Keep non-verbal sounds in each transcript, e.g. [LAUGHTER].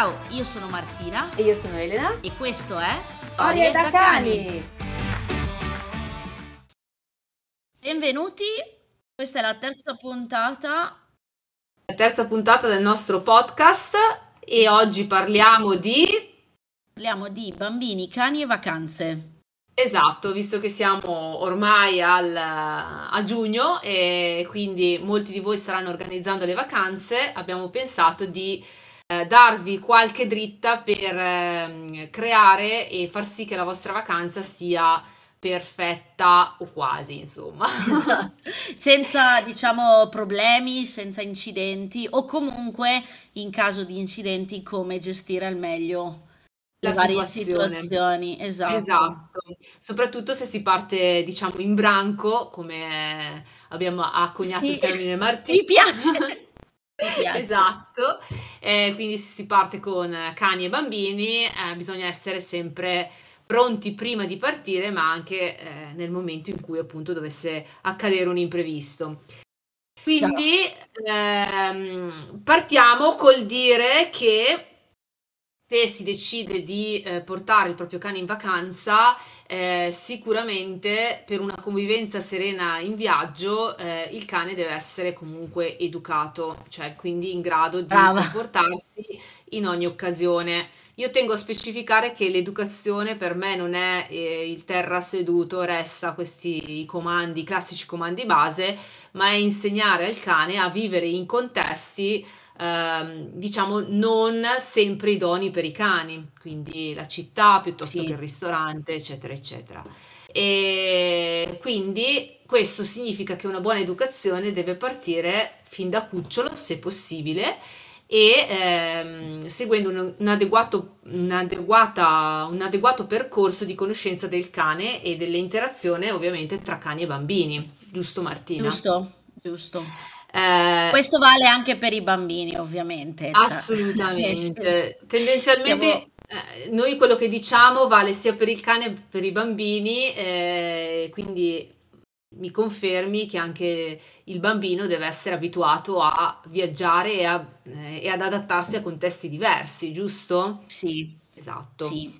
Ciao, io sono Martina E io sono Elena. e questo è Storie da cani. Benvenuti, questa è la terza puntata. La terza puntata del nostro podcast e oggi parliamo di... Parliamo di bambini, cani e vacanze. Esatto, visto che siamo ormai al- a giugno e quindi molti di voi staranno organizzando le vacanze, abbiamo pensato di eh, darvi qualche dritta per ehm, creare e far sì che la vostra vacanza sia perfetta o quasi, insomma. [LAUGHS] senza, diciamo, problemi, senza incidenti o comunque in caso di incidenti come gestire al meglio La le varie situazioni. Esatto. Esatto, soprattutto se si parte, diciamo, in branco, come abbiamo acconiato Sì. il termine [LAUGHS] Martì. Mi piace. Esatto, Eh, quindi se si parte con cani e bambini, eh, bisogna essere sempre pronti prima di partire, ma anche eh, nel momento in cui appunto dovesse accadere un imprevisto. Quindi ehm, partiamo col dire che se si decide di eh, portare il proprio cane in vacanza, eh, sicuramente per una convivenza serena in viaggio, eh, il cane deve essere comunque educato, cioè quindi in grado di Brava. comportarsi in ogni occasione. Io tengo a specificare che l'educazione per me non è eh, il terra seduto, resta questi i comandi, i classici comandi base, ma è insegnare al cane a vivere in contesti ehm, diciamo non sempre idonei per i cani, quindi la città piuttosto Sì. che il ristorante, eccetera, eccetera. E quindi questo significa che una buona educazione deve partire fin da cucciolo, se possibile, e ehm, seguendo un, un adeguato, un adeguato percorso di conoscenza del cane e dell'interazione ovviamente tra cani e bambini, giusto Martina? Giusto, giusto. Eh, Questo vale anche per i bambini, ovviamente. cioè, nel senso- Assolutamente. [LAUGHS] Tendenzialmente stiamo- eh, noi quello che diciamo vale sia per il cane che per i bambini, eh, quindi mi confermi che anche il bambino deve essere abituato a viaggiare e, a- eh, e ad adattarsi a contesti diversi, giusto? Sì, Esatto. sì.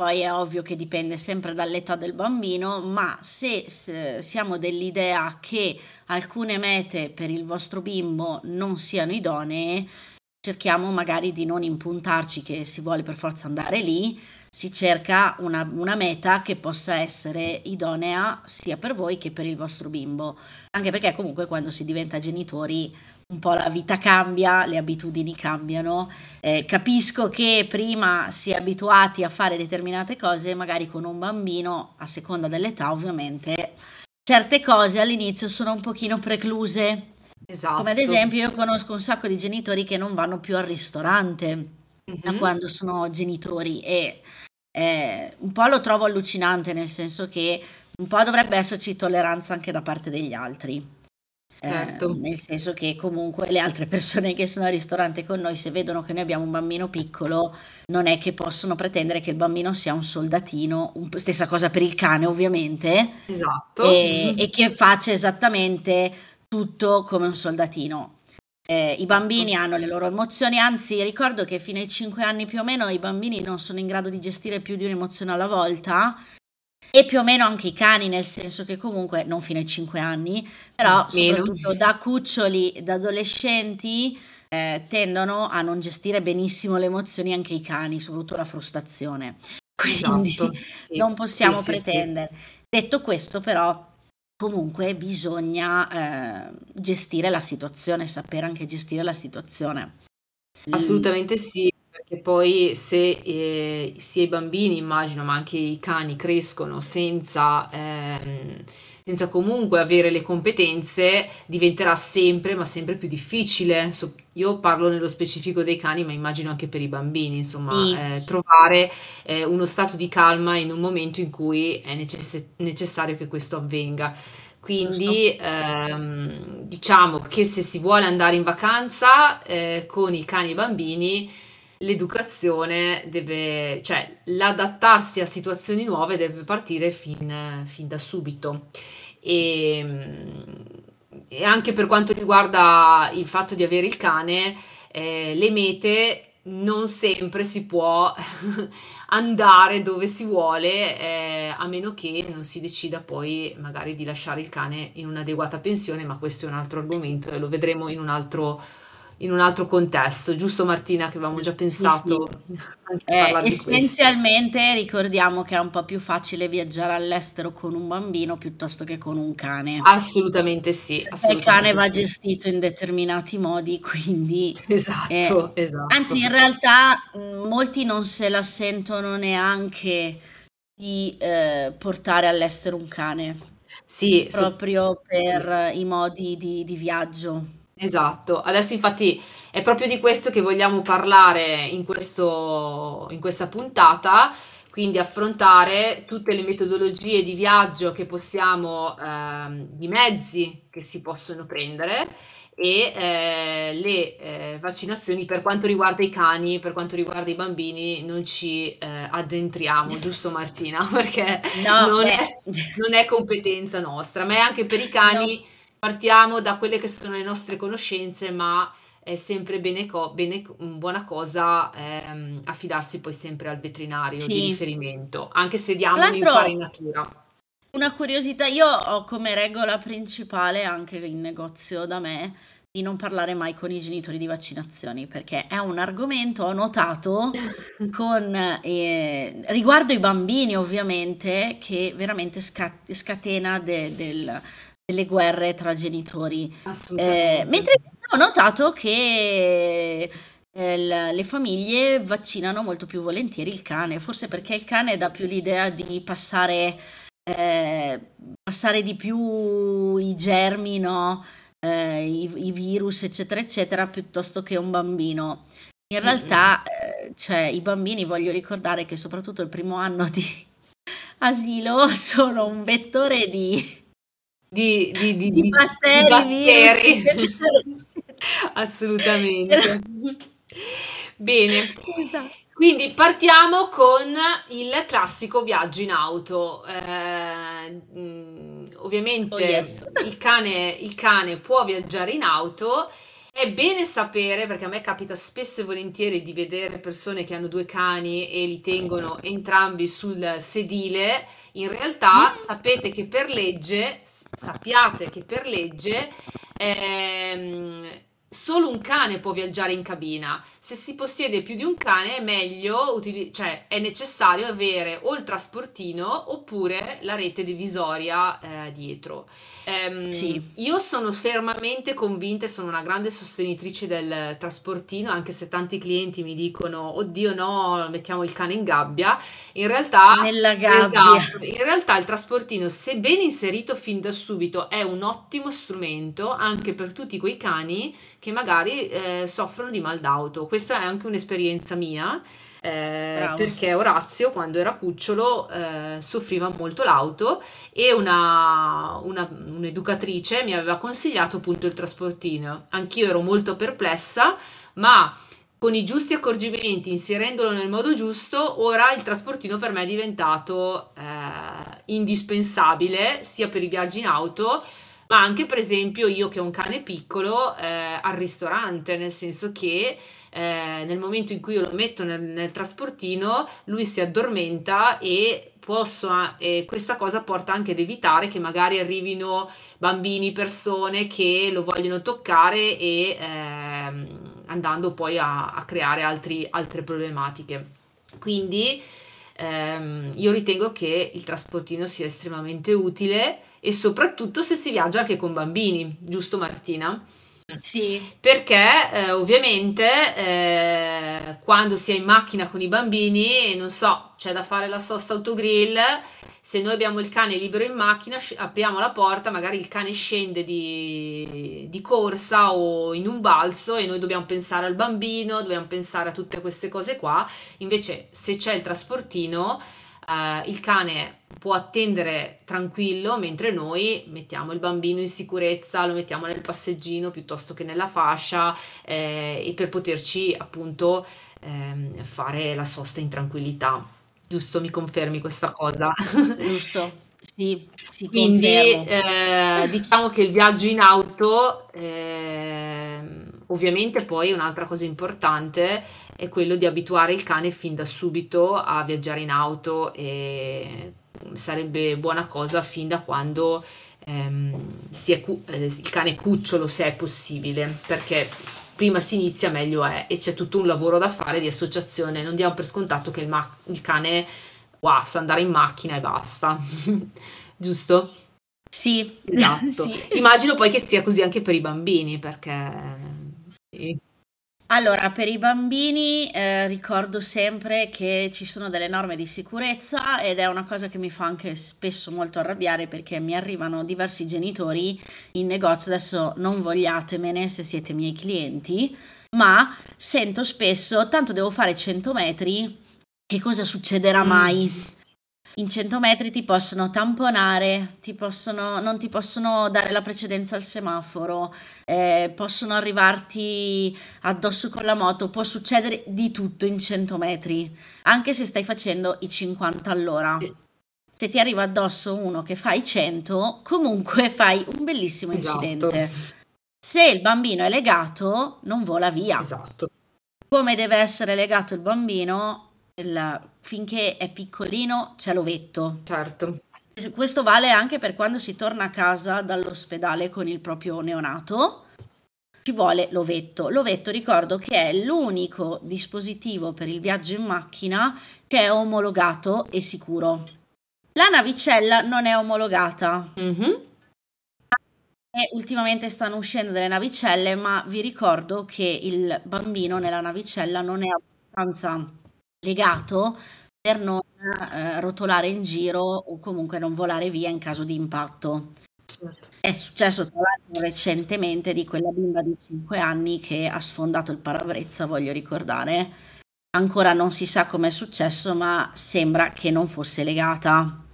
Poi è ovvio che dipende sempre dall'età del bambino, ma se, se siamo dell'idea che alcune mete per il vostro bimbo non siano idonee, cerchiamo magari di non impuntarci che si vuole per forza andare lì, si cerca una, una meta che possa essere idonea sia per voi che per il vostro bimbo. Anche perché comunque quando si diventa genitori un po' la vita cambia, le abitudini cambiano. Eh, capisco che prima si è abituati a fare determinate cose, magari con un bambino, a seconda dell'età ovviamente, certe cose all'inizio sono un pochino precluse. Esatto. Come ad esempio io conosco un sacco di genitori che non vanno più al ristorante da Mhm. quando sono genitori e eh, un po' lo trovo allucinante, nel senso che un po' dovrebbe esserci tolleranza anche da parte degli altri. Eh, Certo. nel senso che comunque le altre persone che sono al ristorante con noi, se vedono che noi abbiamo un bambino piccolo, non è che possono pretendere che il bambino sia un soldatino, un- stessa cosa per il cane ovviamente, Esatto. e, e che faccia esattamente tutto come un soldatino. Eh, I bambini hanno le loro emozioni, anzi ricordo che fino ai 5 anni più o meno i bambini non sono in grado di gestire più di un'emozione alla volta e più o meno anche i cani, nel senso che comunque non fino ai 5 anni, però Meno. soprattutto da cuccioli, da adolescenti, eh, tendono a non gestire benissimo le emozioni anche i cani, soprattutto la frustrazione. [LAUGHS] Quindi Esatto, sì. non possiamo Sì, sì, sì. pretendere. Detto questo, però, comunque bisogna eh, gestire la situazione, sapere anche gestire la situazione. L- Assolutamente sì, perché poi se eh, sia i bambini, immagino, ma anche i cani crescono senza, ehm, senza comunque avere le competenze, diventerà sempre, ma sempre più difficile. So- io parlo nello specifico dei cani, ma immagino anche per i bambini, insomma, Sì. eh, trovare eh, uno stato di calma in un momento in cui è necess- necessario che questo avvenga. Quindi ehm, diciamo che se si vuole andare in vacanza eh, con i cani e i bambini, l'educazione deve, cioè l'adattarsi a situazioni nuove deve partire fin, fin da subito. E, e anche per quanto riguarda il fatto di avere il cane, eh, le mete non sempre si può [LAUGHS] andare dove si vuole, eh, a meno che non si decida poi magari di lasciare il cane in un'adeguata pensione, ma questo è un altro argomento e lo vedremo in un altro in un altro contesto, giusto Martina che avevamo già pensato? Sì, sì. Eh, essenzialmente ricordiamo che è un po' più facile viaggiare all'estero con un bambino piuttosto che con un cane. Assolutamente sì. Assolutamente il cane va gestito in determinati modi, quindi... [LAUGHS] Esatto, eh, esatto. Anzi, in realtà molti non se la sentono neanche di eh, portare all'estero un cane. Sì, proprio so... per i modi di, di viaggio. Esatto, adesso infatti è proprio di questo che vogliamo parlare in, questo, in questa puntata, quindi affrontare tutte le metodologie di viaggio che possiamo, ehm, di mezzi che si possono prendere e eh, le eh, vaccinazioni per quanto riguarda i cani, per quanto riguarda i bambini, non ci eh, addentriamo, giusto Martina? [LAUGHS] Perché no, non, è, non, è, competenza nostra, ma è anche per i cani. No partiamo da quelle che sono le nostre conoscenze, ma è sempre bene, co- bene buona cosa ehm, affidarsi poi sempre al veterinario sì. di riferimento, anche se diamo un'infarinatura. Una curiosità, io ho come regola principale anche in negozio da me di non parlare mai con i genitori di vaccinazioni perché è un argomento, ho notato, [LAUGHS] con, eh, riguardo i bambini ovviamente, che veramente scat- scatena de- del, delle guerre tra genitori. Eh, mentre ho notato che eh, le famiglie vaccinano molto più volentieri il cane, forse perché il cane dà più l'idea di passare, eh, passare di più i germi, no? eh, i, i, virus, eccetera, eccetera, piuttosto che un bambino. In realtà, eh, cioè, i bambini, voglio ricordare che soprattutto il primo anno di [LAUGHS] asilo sono un vettore di di, di, di, di batteri, batteri. [LAUGHS] assolutamente. [LAUGHS] Bene, esatto. quindi partiamo con il classico viaggio in auto. Eh, ovviamente oh yes. [LAUGHS] il, cane, il cane può viaggiare in auto. È bene sapere, perché a me capita spesso e volentieri di vedere persone che hanno due cani e li tengono entrambi sul sedile. In realtà mm. sapete che per legge sappiate che per legge ehm, solo un cane può viaggiare in cabina. Se si possiede più di un cane è meglio, utili- cioè è necessario avere o il trasportino oppure la rete divisoria eh, dietro. Ehm, sì. Io sono fermamente convinta e sono una grande sostenitrice del trasportino, anche se tanti clienti mi dicono oddio no, mettiamo il cane in gabbia. In realtà, Nella gabbia. Esatto, in realtà il trasportino, se ben inserito fin da subito, è un ottimo strumento anche per tutti quei cani che magari eh, soffrono di mal d'auto. Questa è anche un'esperienza mia eh, perché Orazio quando era cucciolo eh, soffriva molto l'auto e una, una, un'educatrice mi aveva consigliato appunto il trasportino. Anch'io ero molto perplessa, ma con i giusti accorgimenti, inserendolo nel modo giusto, ora il trasportino per me è diventato eh, indispensabile sia per i viaggi in auto ma anche per esempio io che ho un cane piccolo eh, al ristorante, nel senso che eh, nel momento in cui io lo metto nel, nel trasportino, lui si addormenta e posso, e questa cosa porta anche ad evitare che magari arrivino bambini, persone che lo vogliono toccare e ehm, andando poi a, a creare altri, altre problematiche. Quindi ehm, io ritengo che il trasportino sia estremamente utile e soprattutto se si viaggia anche con bambini, giusto Martina? Sì. Perché eh, ovviamente eh, quando si è in macchina con i bambini, non so, c'è da fare la sosta autogrill, se noi abbiamo il cane libero in macchina, apriamo la porta, magari il cane scende di, di corsa o in un balzo e noi dobbiamo pensare al bambino, dobbiamo pensare a tutte queste cose qua. Invece se c'è il trasportino eh, il cane può attendere tranquillo mentre noi mettiamo il bambino in sicurezza, lo mettiamo nel passeggino piuttosto che nella fascia eh, e per poterci appunto eh, fare la sosta in tranquillità. Giusto, mi confermi questa cosa? Giusto. [LAUGHS] Sì, sì, quindi eh, diciamo che il viaggio in auto eh, ovviamente poi un'altra cosa importante è quello di abituare il cane fin da subito a viaggiare in auto e sarebbe buona cosa fin da quando ehm, si è cu- eh, il cane è cucciolo se è possibile, perché prima si inizia meglio è e c'è tutto un lavoro da fare di associazione, non diamo per scontato che il, ma- il cane wow, sa andare in macchina e basta, [LAUGHS] giusto? Sì, esatto. [LAUGHS] sì. Immagino poi che sia così anche per i bambini, perché... Allora, per i bambini eh, ricordo sempre che ci sono delle norme di sicurezza ed è una cosa che mi fa anche spesso molto arrabbiare perché mi arrivano diversi genitori in negozio, adesso non vogliatemene se siete miei clienti, ma sento spesso, tanto devo fare 100 metri, che cosa succederà mm. mai? In 100 metri ti possono tamponare, ti possono, non ti possono dare la precedenza al semaforo, eh, possono arrivarti addosso con la moto, può succedere di tutto in 100 metri, anche se stai facendo i 50 all'ora. Se ti arriva addosso uno che fa i 100, comunque fai un bellissimo esatto. incidente. Se il bambino è legato, non vola via. Esatto. Come deve essere legato il bambino? Il, finché è piccolino c'è l'ovetto. Certo. Questo vale anche per quando si torna a casa dall'ospedale con il proprio neonato. Ci vuole l'ovetto. L'ovetto ricordo che è l'unico dispositivo per il viaggio in macchina che è omologato e sicuro. La navicella non è omologata. Mm-hmm. E ultimamente stanno uscendo delle navicelle, ma vi ricordo che il bambino nella navicella non è abbastanza legato per non eh, rotolare in giro o comunque non volare via in caso di impatto. Certo. È successo tra l'altro recentemente di quella bimba di 5 anni che ha sfondato il parabrezza, voglio ricordare. Ancora non si sa come è successo, ma sembra che non fosse legata.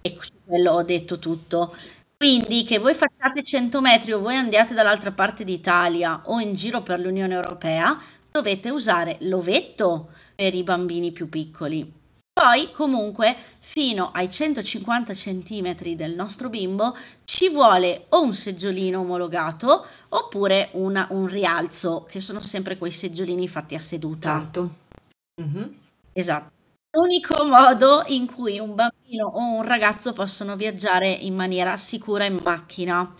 E su quello ho detto tutto. Quindi che voi facciate 100 metri o voi andiate dall'altra parte d'Italia o in giro per l'Unione Europea, dovete usare l'ovetto per i bambini più piccoli. Poi comunque fino ai 150 cm del nostro bimbo ci vuole o un seggiolino omologato oppure una, un rialzo, che sono sempre quei seggiolini fatti a seduta. Certo. Mm-hmm. Esatto. L'unico modo in cui un bambino o un ragazzo possono viaggiare in maniera sicura in macchina.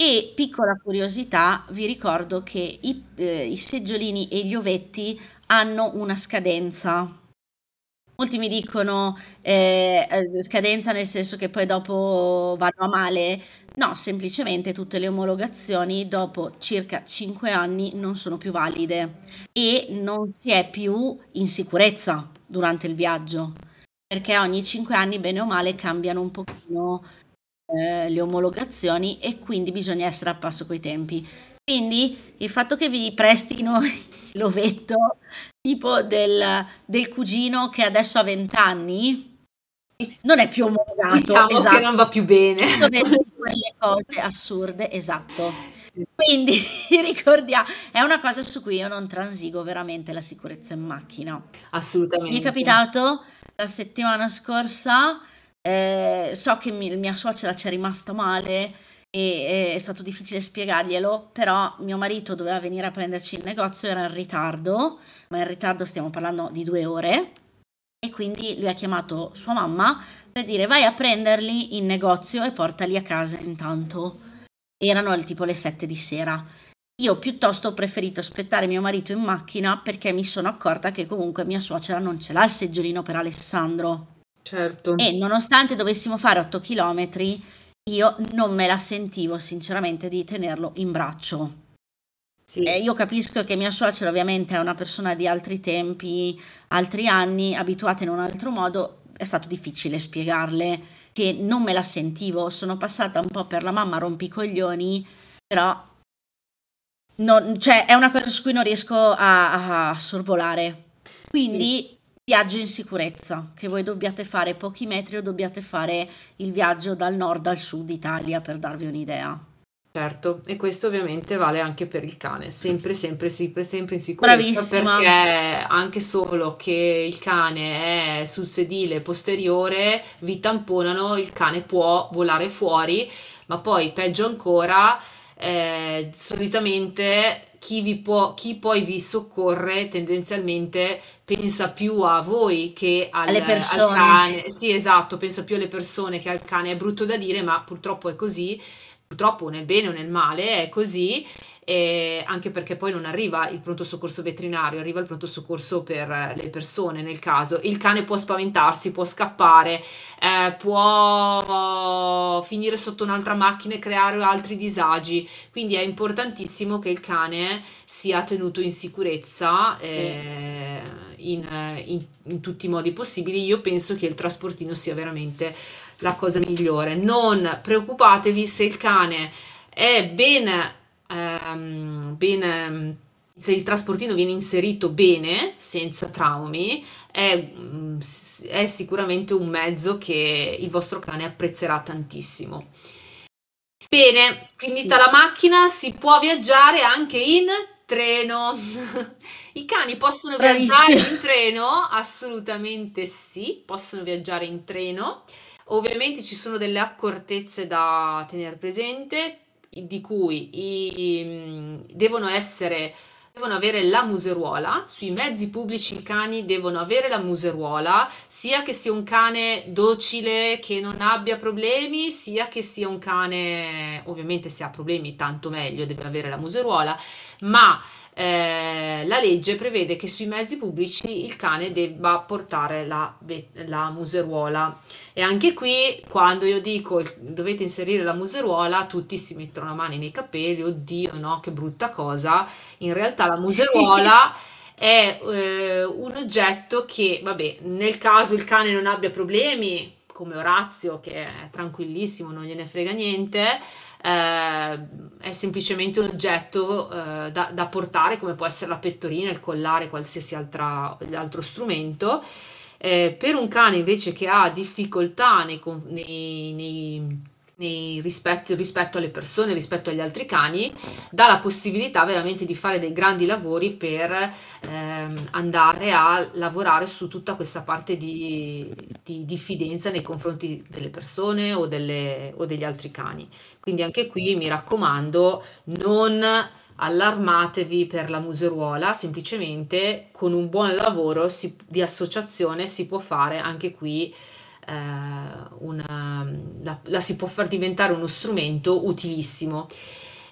E piccola curiosità, vi ricordo che i, eh, i seggiolini e gli ovetti hanno una scadenza. Molti mi dicono eh, eh, scadenza nel senso che poi dopo vanno a male. No, semplicemente tutte le omologazioni dopo circa 5 anni non sono più valide e non si è più in sicurezza durante il viaggio, perché ogni 5 anni bene o male cambiano un pochino eh, le omologazioni e quindi bisogna essere a passo coi tempi. Quindi il fatto che vi prestino [LAUGHS] l'ovetto tipo del, del cugino che adesso ha 20 anni non è più omologato. Diciamo esatto. che non va più bene. quelle cose assurde, esatto. Quindi [LAUGHS] ricordiamo, è una cosa su cui io non transigo veramente la sicurezza in macchina. Assolutamente. Mi è capitato la settimana scorsa, eh, so che mi, mia suocera ci è rimasta male e è stato difficile spiegarglielo, però mio marito doveva venire a prenderci in negozio, era in ritardo, ma in ritardo stiamo parlando di due ore, e quindi lui ha chiamato sua mamma per dire vai a prenderli in negozio e portali a casa intanto. Erano tipo le sette di sera. Io piuttosto ho preferito aspettare mio marito in macchina perché mi sono accorta che comunque mia suocera non ce l'ha il seggiolino per Alessandro. Certo. E nonostante dovessimo fare 8 chilometri, io non me la sentivo sinceramente di tenerlo in braccio. Sì. Eh, io capisco che mia suocera ovviamente è una persona di altri tempi, altri anni, abituata in un altro modo, è stato difficile spiegarle che non me la sentivo, sono passata un po' per la mamma rompicoglioni, però non, cioè, è una cosa su cui non riesco a, a sorvolare. Quindi sì viaggio in sicurezza, che voi dobbiate fare pochi metri o dobbiate fare il viaggio dal nord al sud Italia per darvi un'idea. Certo, e questo ovviamente vale anche per il cane, sempre, sempre, sempre, sempre in sicurezza. Bravissima. Perché anche solo che il cane è sul sedile posteriore, vi tamponano, il cane può volare fuori, ma poi peggio ancora eh, solitamente chi, vi può, chi poi vi soccorre tendenzialmente pensa più a voi che al, alle persone. al cane. Sì, esatto, pensa più alle persone che al cane. È brutto da dire, ma purtroppo è così. Purtroppo nel bene o nel male è così eh, anche perché poi non arriva il pronto soccorso veterinario, arriva il pronto soccorso per le persone nel caso. Il cane può spaventarsi, può scappare, eh, può finire sotto un'altra macchina e creare altri disagi, quindi è importantissimo che il cane sia tenuto in sicurezza eh, in, in, in tutti i modi possibili. Io penso che il trasportino sia veramente la cosa migliore. Non preoccupatevi se il cane è ben ehm, ben, se il trasportino viene inserito bene, senza traumi, è, mm, è sicuramente un mezzo che il vostro cane apprezzerà tantissimo. Bene, finita sì. la macchina, si può viaggiare anche in treno. [LAUGHS] I cani possono Bravissimo. viaggiare in treno? Assolutamente sì, possono viaggiare in treno. Ovviamente ci sono delle accortezze da tenere presente di cui i, devono essere devono avere la museruola, sui mezzi pubblici i cani devono avere la museruola, sia che sia un cane docile che non abbia problemi, sia che sia un cane, ovviamente se ha problemi tanto meglio, deve avere la museruola, ma eh, la legge prevede che sui mezzi pubblici il cane debba portare la, la museruola. E anche qui, quando io dico dovete inserire la museruola, tutti si mettono la mano nei capelli, oddio, no, che brutta cosa. In realtà la museruola [LAUGHS] è eh, un oggetto che, vabbè, nel caso il cane non abbia problemi, come Orazio, che è tranquillissimo, non gliene frega niente eh, è semplicemente un oggetto eh, da, da, portare come può essere la pettorina, il collare, qualsiasi altra, altro strumento. Eh, per un cane invece che ha difficoltà nei, nei, nei rispetto, rispetto, alle persone, rispetto agli altri cani, dà la possibilità veramente di fare dei grandi lavori per ehm, andare a lavorare su tutta questa parte di, di diffidenza nei confronti delle persone o, delle, o degli altri cani. Quindi anche qui mi raccomando, non allarmatevi per la museruola, semplicemente con un buon lavoro si, di associazione si può fare anche qui eh, una, la, la, si può far diventare uno strumento utilissimo.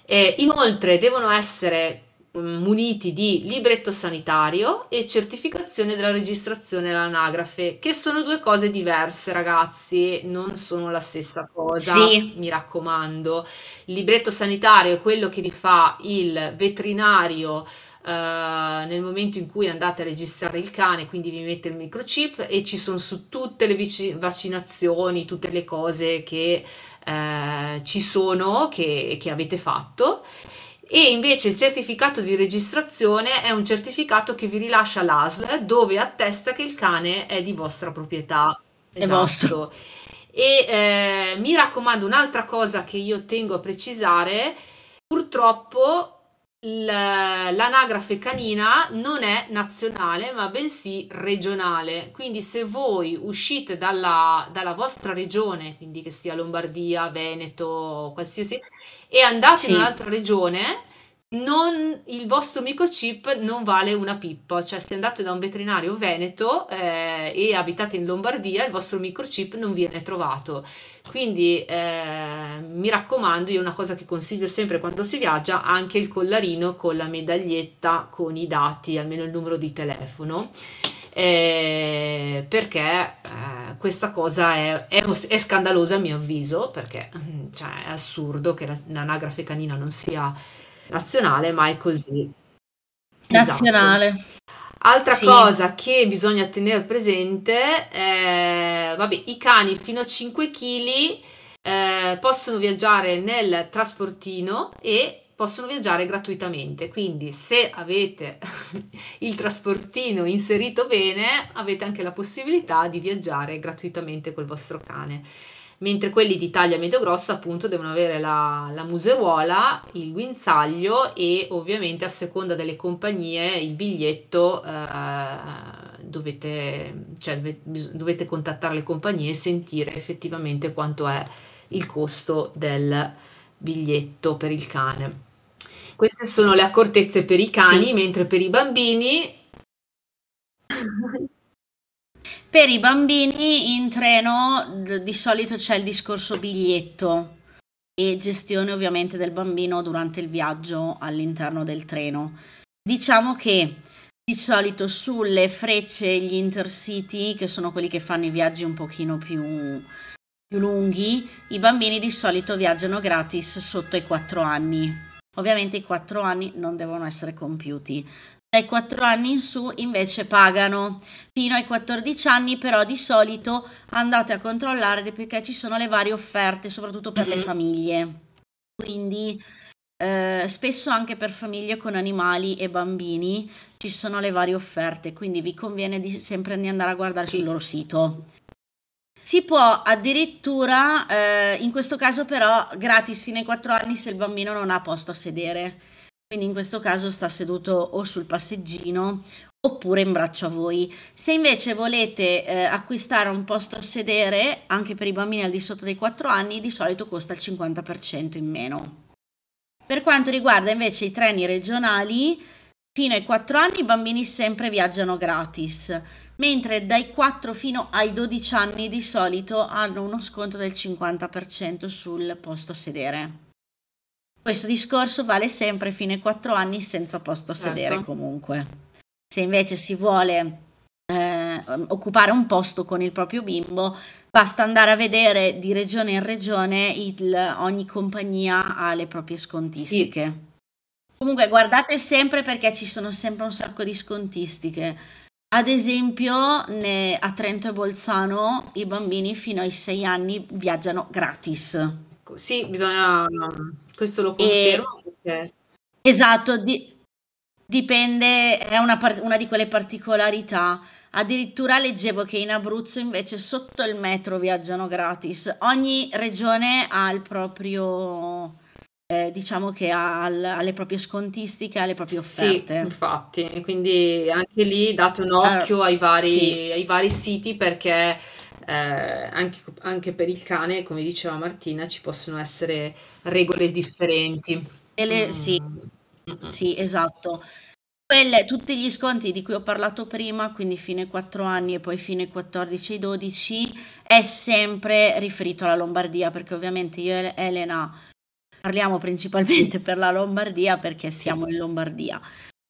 Eh, inoltre devono essere mm, muniti di libretto sanitario e certificazione della registrazione all'anagrafe, che sono due cose diverse, ragazzi, non sono la stessa cosa, sì. mi raccomando. Il libretto sanitario è quello che vi fa il veterinario nel momento in cui andate a registrare il cane, quindi vi mette il microchip e ci sono su tutte le vic- vaccinazioni, tutte le cose che uh, ci sono, che, che avete fatto. E invece il certificato di registrazione è un certificato che vi rilascia l'ASL dove attesta che il cane è di vostra proprietà. È esatto. vostro. E eh, mi raccomando, un'altra cosa che io tengo a precisare, purtroppo l'anagrafe canina non è nazionale ma bensì regionale quindi se voi uscite dalla, dalla vostra regione quindi che sia Lombardia, Veneto qualsiasi e andate sì. in un'altra regione non, il vostro microchip non vale una pippa, cioè se andate da un veterinario veneto eh, e abitate in Lombardia, il vostro microchip non viene trovato. Quindi eh, mi raccomando, io una cosa che consiglio sempre quando si viaggia, anche il collarino con la medaglietta con i dati, almeno il numero di telefono. Eh, perché eh, questa cosa è, è, è, scandalosa a mio avviso perché cioè, è assurdo che l'anagrafe canina non sia nazionale, ma è così. Nazionale. Esatto. Altra sì. cosa che bisogna tenere presente, è, vabbè, i cani fino a 5 kg eh, possono viaggiare nel trasportino e possono viaggiare gratuitamente. Quindi, se avete [LAUGHS] il trasportino inserito bene, avete anche la possibilità di viaggiare gratuitamente col vostro cane mentre quelli di taglia medio-grossa appunto devono avere la, la museruola, il guinzaglio e ovviamente a seconda delle compagnie il biglietto eh, dovete, cioè, dovete contattare le compagnie e sentire effettivamente quanto è il costo del, biglietto per il cane. Queste sono le accortezze per i cani, sì. mentre per i bambini [LAUGHS] per i bambini in treno di solito c'è il discorso biglietto e gestione ovviamente del bambino durante il viaggio all'interno del treno. Diciamo che di solito sulle frecce gli intercity, che sono quelli che fanno i viaggi un pochino più, più lunghi, i bambini di solito viaggiano gratis sotto i 4 anni. Ovviamente i 4 anni non devono essere compiuti. Dai 4 anni in su invece pagano fino ai 14 anni, però di solito andate a controllare perché ci sono le varie offerte, soprattutto per mm-hmm. le famiglie. Quindi eh, spesso anche per famiglie con animali e bambini ci sono le varie offerte, quindi vi conviene di, sempre di andare a guardare sul loro sito. Si può addirittura, eh, in questo caso però, gratis fino ai 4 anni se il bambino non ha posto a sedere. Quindi in questo caso sta seduto o sul passeggino oppure in braccio a voi. Se invece volete eh, acquistare un posto a sedere, anche per i bambini al di sotto dei 4 anni, di solito costa il 50% in meno. Per quanto riguarda invece i treni regionali, fino ai 4 anni i bambini sempre viaggiano gratis, mentre dai 4 fino ai 12 anni di solito hanno uno sconto del 50% sul posto a sedere. Questo discorso vale sempre fino ai 4 anni senza posto a sedere certo. comunque. Se invece si vuole eh, occupare un posto con il proprio bimbo, basta andare a vedere di regione in regione il, ogni compagnia ha le proprie scontistiche. Sì. Comunque guardate sempre perché ci sono sempre un sacco di scontistiche. Ad esempio, ne, a Trento e Bolzano i bambini fino ai 6 anni viaggiano gratis. Sì, bisogna questo lo confermo e, perché... Esatto, di, dipende, è una, una di quelle particolarità. Addirittura leggevo che in Abruzzo invece sotto il metro viaggiano gratis. Ogni regione ha il proprio, eh, diciamo che ha, ha, le proprie scontistiche, ha le proprie offerte. Sì, infatti, quindi anche lì date un occhio uh, ai, vari, sì. ai vari siti perché eh, anche, anche, per il cane, come diceva Martina, ci possono essere regole differenti. Le, mm. Sì, sì, esatto. Quelle, tutti gli sconti di cui ho parlato prima, quindi fine 4 anni e poi fine 14 e 12, è sempre riferito alla Lombardia, perché ovviamente io e Elena parliamo principalmente per la Lombardia perché siamo in Lombardia.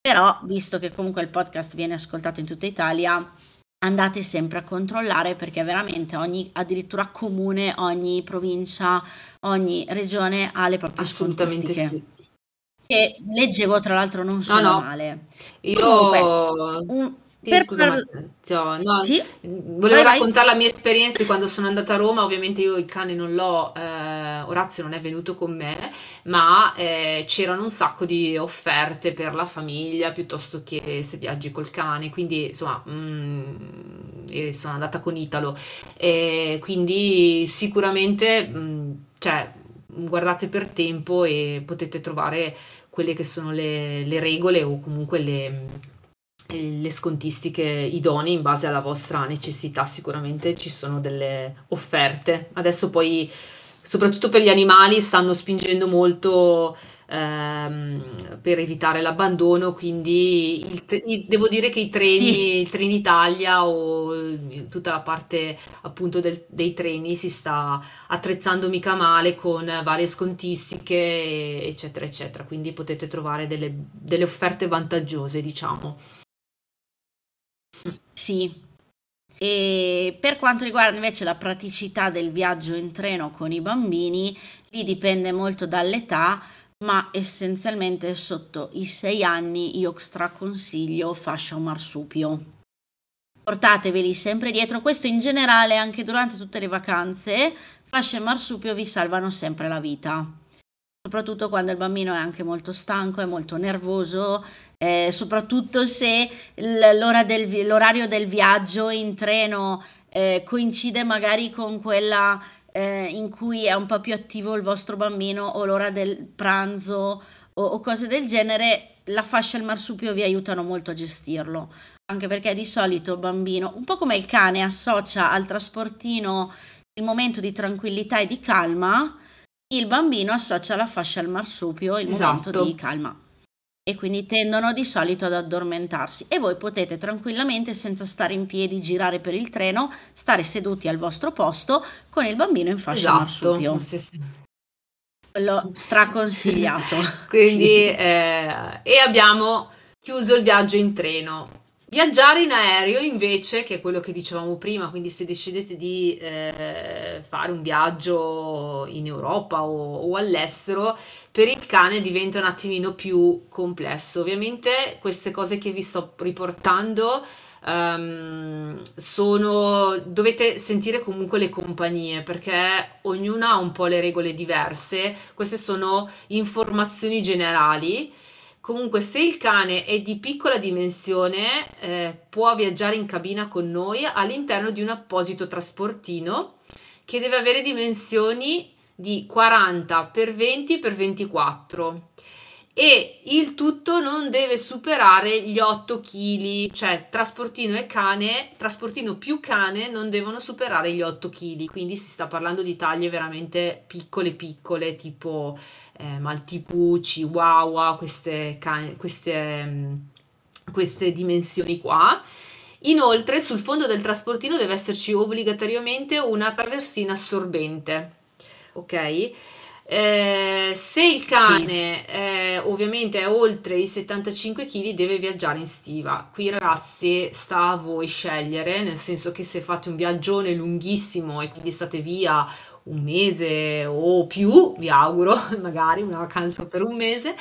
Però, visto che comunque il podcast viene ascoltato in tutta Italia, andate sempre a controllare perché veramente ogni addirittura comune, ogni provincia, ogni regione ha le proprie Assolutamente sì. Che leggevo tra l'altro non sono no, no. male. Io Comunque, un, sì, per scusa, par- no, sì? volevo vai, raccontare vai. la mia esperienza quando sono andata a Roma. Ovviamente io il cane non l'ho, eh, Orazio non è venuto con me, ma eh, c'erano un sacco di offerte per la famiglia piuttosto che se viaggi col cane. Quindi insomma, mm, sono andata con Italo. E quindi sicuramente, mh, mm, cioè, guardate per tempo e potete trovare quelle che sono le, le regole o comunque le le scontistiche idonee in base alla vostra necessità. Sicuramente ci sono delle offerte. Adesso poi soprattutto per gli animali stanno spingendo molto ehm, per evitare l'abbandono quindi il, il, devo dire che i treni, sì. il treni Italia o tutta la parte appunto del, dei treni si sta attrezzando mica male con varie scontistiche eccetera eccetera. Quindi potete trovare delle, delle offerte vantaggiose diciamo sì. E per quanto riguarda invece la praticità del viaggio in treno con i bambini, lì dipende molto dall'età, ma essenzialmente sotto i 6 anni io straconsiglio fascia o marsupio. Portateveli sempre dietro, questo in generale anche durante tutte le vacanze, fascia e marsupio vi salvano sempre la vita soprattutto quando il bambino è anche molto stanco, è molto nervoso, eh, soprattutto se del, l'orario del viaggio in treno eh, coincide magari con quella eh, in cui è un po' più attivo il vostro bambino o l'ora del pranzo o, o cose del genere, la fascia e il marsupio vi aiutano molto a gestirlo. Anche perché di solito il bambino, un po' come il cane, associa al trasportino il momento di tranquillità e di calma, il bambino associa la fascia al marsupio il esatto. momento di calma e quindi tendono di solito ad addormentarsi e voi potete tranquillamente senza stare in piedi girare per il treno stare seduti al vostro posto con il bambino in fascia esatto. marsupio quello straconsigliato [LAUGHS] quindi sì. eh, e abbiamo chiuso il viaggio in treno Viaggiare in aereo invece, che è quello che dicevamo prima, quindi se decidete di eh, fare un viaggio in Europa o, o, all'estero, per il cane diventa un attimino più complesso. Ovviamente queste cose che vi sto riportando um, sono... dovete sentire comunque le compagnie perché ognuna ha un po' le regole diverse. Queste sono informazioni generali Comunque, se il cane è di piccola dimensione, eh, può viaggiare in cabina con noi all'interno di un apposito trasportino che deve avere dimensioni di 40 x 20 x 24 e il tutto non deve superare gli 8 kg, cioè trasportino e cane, trasportino più cane non devono superare gli 8 kg, quindi si sta parlando di taglie veramente piccole piccole, tipo eh, Maltipù, Chihuahua, queste, queste, mm, queste dimensioni qua. Inoltre sul fondo del trasportino deve esserci obbligatoriamente una traversina assorbente, ok? Eh, se il cane sì. eh, ovviamente è oltre i 75 kg deve viaggiare in stiva. Qui ragazzi sta a voi scegliere, nel senso che se fate un viaggione lunghissimo e quindi state via un mese o più, vi auguro, [LAUGHS] magari una vacanza per un mese,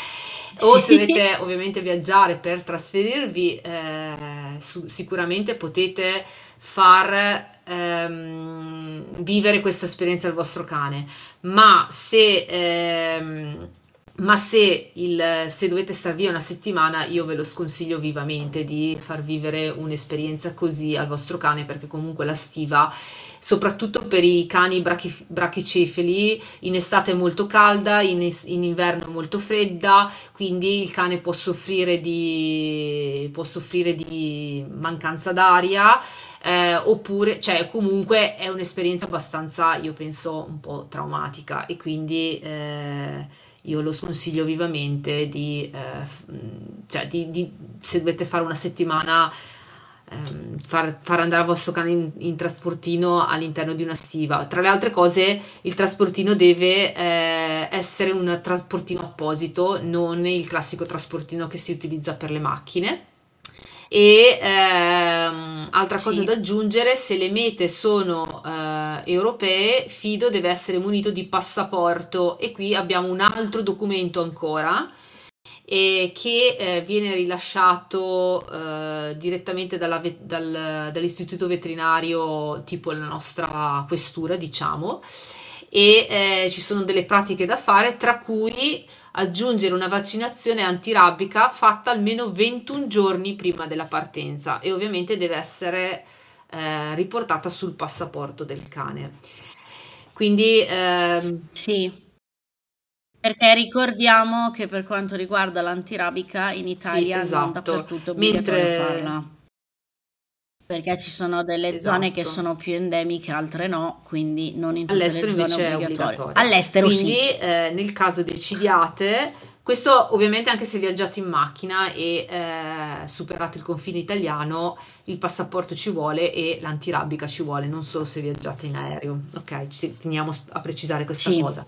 o se dovete ovviamente viaggiare per trasferirvi, eh, su, sicuramente potete far ehm, vivere questa esperienza al vostro cane, ma se... Ehm, ma se, il, se, dovete star via una settimana, io ve lo sconsiglio vivamente di far vivere un'esperienza così al vostro cane, perché comunque la stiva soprattutto per i cani brachi, brachicefali, in estate è molto calda, in, in, inverno molto fredda, quindi il cane può soffrire di, può soffrire di mancanza d'aria. Eh, oppure, cioè, comunque è un'esperienza abbastanza, io penso, un po' traumatica e quindi eh, io lo sconsiglio vivamente di, eh, cioè, di, di, se dovete fare una settimana ehm, far, far, andare il vostro cane in, in, trasportino all'interno di una stiva. Tra le altre cose, il trasportino deve eh, essere un trasportino apposito, non il classico trasportino che si utilizza per le macchine. E ehm, altra cosa sì. da aggiungere, se le mete sono eh, europee, Fido deve essere munito di passaporto e qui abbiamo un altro documento ancora e che eh, viene rilasciato eh, direttamente dalla, dal, dall'istituto veterinario tipo la nostra questura diciamo. E eh, ci sono delle pratiche da fare tra cui aggiungere una vaccinazione antirabbica fatta almeno 21 giorni prima della partenza e ovviamente deve essere eh, riportata sul passaporto del cane. Quindi ehm, sì perché ricordiamo che per quanto riguarda l'antirabica in Italia sì, esatto. non dappertutto Mentre... farla. Perché ci sono delle esatto. zone che sono più endemiche, altre no, quindi non in tutte All'estero le zone è obbligatorio. All'estero quindi, sì. Eh, nel caso decidiate, questo ovviamente anche se viaggiate in macchina e eh, superate il confine italiano, il passaporto ci vuole e l'antirabica ci vuole, non solo se viaggiate in aereo. Ok, ci teniamo a precisare questa sì. cosa.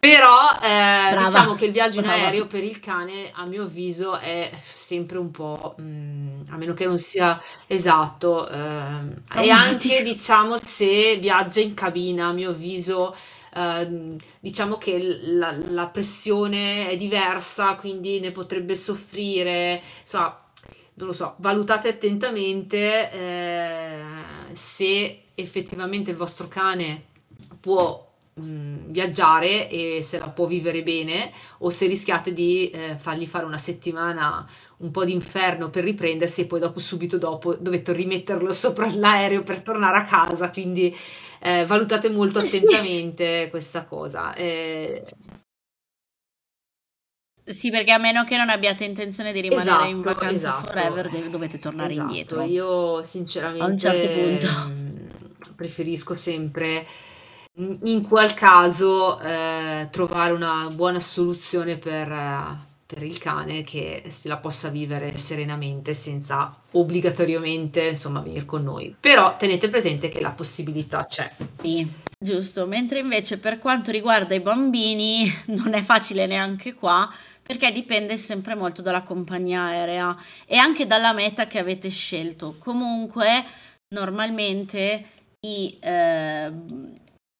Però eh, diciamo che il viaggio in aereo per il cane, a mio avviso, è sempre un po', mh, mm, a meno che non sia esatto, eh, e anche diciamo se viaggia in cabina, a mio avviso, eh, diciamo che la, la, pressione è diversa, quindi ne potrebbe soffrire, insomma, non lo so, valutate attentamente eh, se effettivamente il vostro cane può mh, viaggiare e se la può vivere bene o se rischiate di eh, fargli fare una settimana un po' d'inferno per riprendersi e poi dopo subito dopo dovete rimetterlo [LAUGHS] sopra l'aereo per tornare a casa quindi eh, valutate molto attentamente sì. questa cosa eh, sì, perché a meno che non abbiate intenzione di rimanere esatto, in vacanza esatto. forever, dovete tornare esatto. indietro. Io sinceramente a un certo punto preferisco sempre in qual caso eh, trovare una buona soluzione per, eh, per il cane che se la possa vivere serenamente senza obbligatoriamente insomma venire con noi. Però tenete presente che la possibilità c'è. Sì, giusto. Mentre invece per quanto riguarda i bambini [LAUGHS] non è facile neanche qua perché dipende sempre molto dalla compagnia aerea e anche dalla meta che avete scelto. Comunque, normalmente i, eh,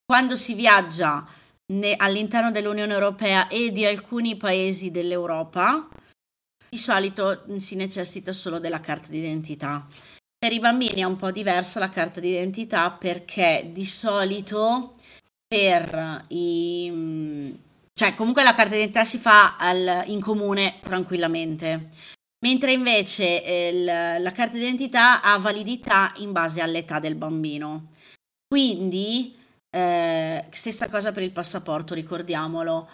quando si viaggia ne- all'interno dell'Unione Europea e di alcuni paesi dell'Europa, di solito si necessita solo della carta d'identità. Per i bambini è un po' diversa la carta d'identità perché di solito per i... cioè comunque la carta d'identità si fa al, in comune tranquillamente, mentre invece eh, la, la carta d'identità ha validità in base all'età del bambino. Quindi eh, stessa cosa per il passaporto, ricordiamolo.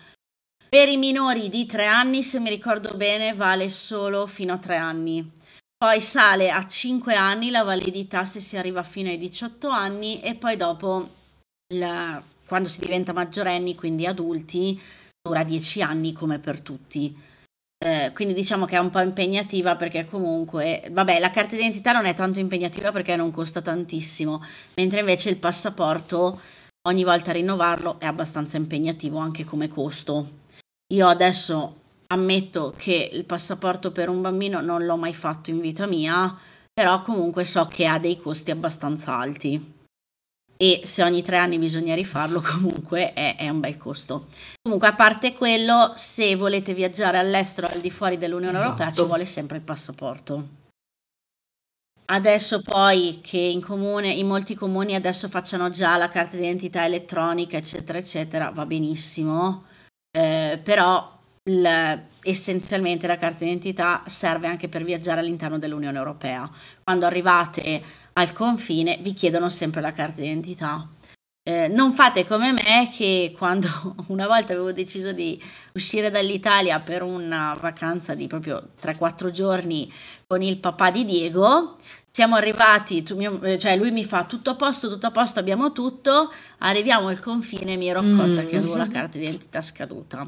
Per i minori di 3 anni, se mi ricordo bene, vale solo fino a 3 anni. Poi sale a 5 anni la validità se si arriva fino ai 18 anni e poi dopo, la, quando si diventa maggiorenni, quindi adulti, dura 10 anni come per tutti. Eh, quindi diciamo che è un po' impegnativa perché comunque, vabbè, la carta d'identità non è tanto impegnativa perché non costa tantissimo, mentre invece il passaporto ogni volta rinnovarlo è abbastanza impegnativo anche come costo. Io adesso ammetto che il passaporto per un bambino non l'ho mai fatto in vita mia, però comunque so che ha dei costi abbastanza alti. E se ogni tre anni bisogna rifarlo, [LAUGHS] comunque è, è un bel costo. Comunque, a parte quello, se volete viaggiare all'estero al di fuori dell'Unione esatto. Europea, ci vuole sempre il passaporto. Adesso poi che in comune, in molti comuni adesso facciano già la carta d'identità elettronica, eccetera, eccetera, va benissimo, eh, però il, essenzialmente la carta d'identità serve anche per viaggiare all'interno dell'Unione Europea. Quando arrivate al confine vi chiedono sempre la carta d'identità. Eh, non fate come me che quando [LAUGHS] una volta avevo deciso di uscire dall'Italia per una vacanza di proprio 3-4 giorni con il papà di Diego, siamo arrivati, tu, mio, eh, cioè lui mi fa tutto a posto, tutto a posto, abbiamo tutto, arriviamo al confine e mi ero accorta mm. che avevo la carta d'identità scaduta.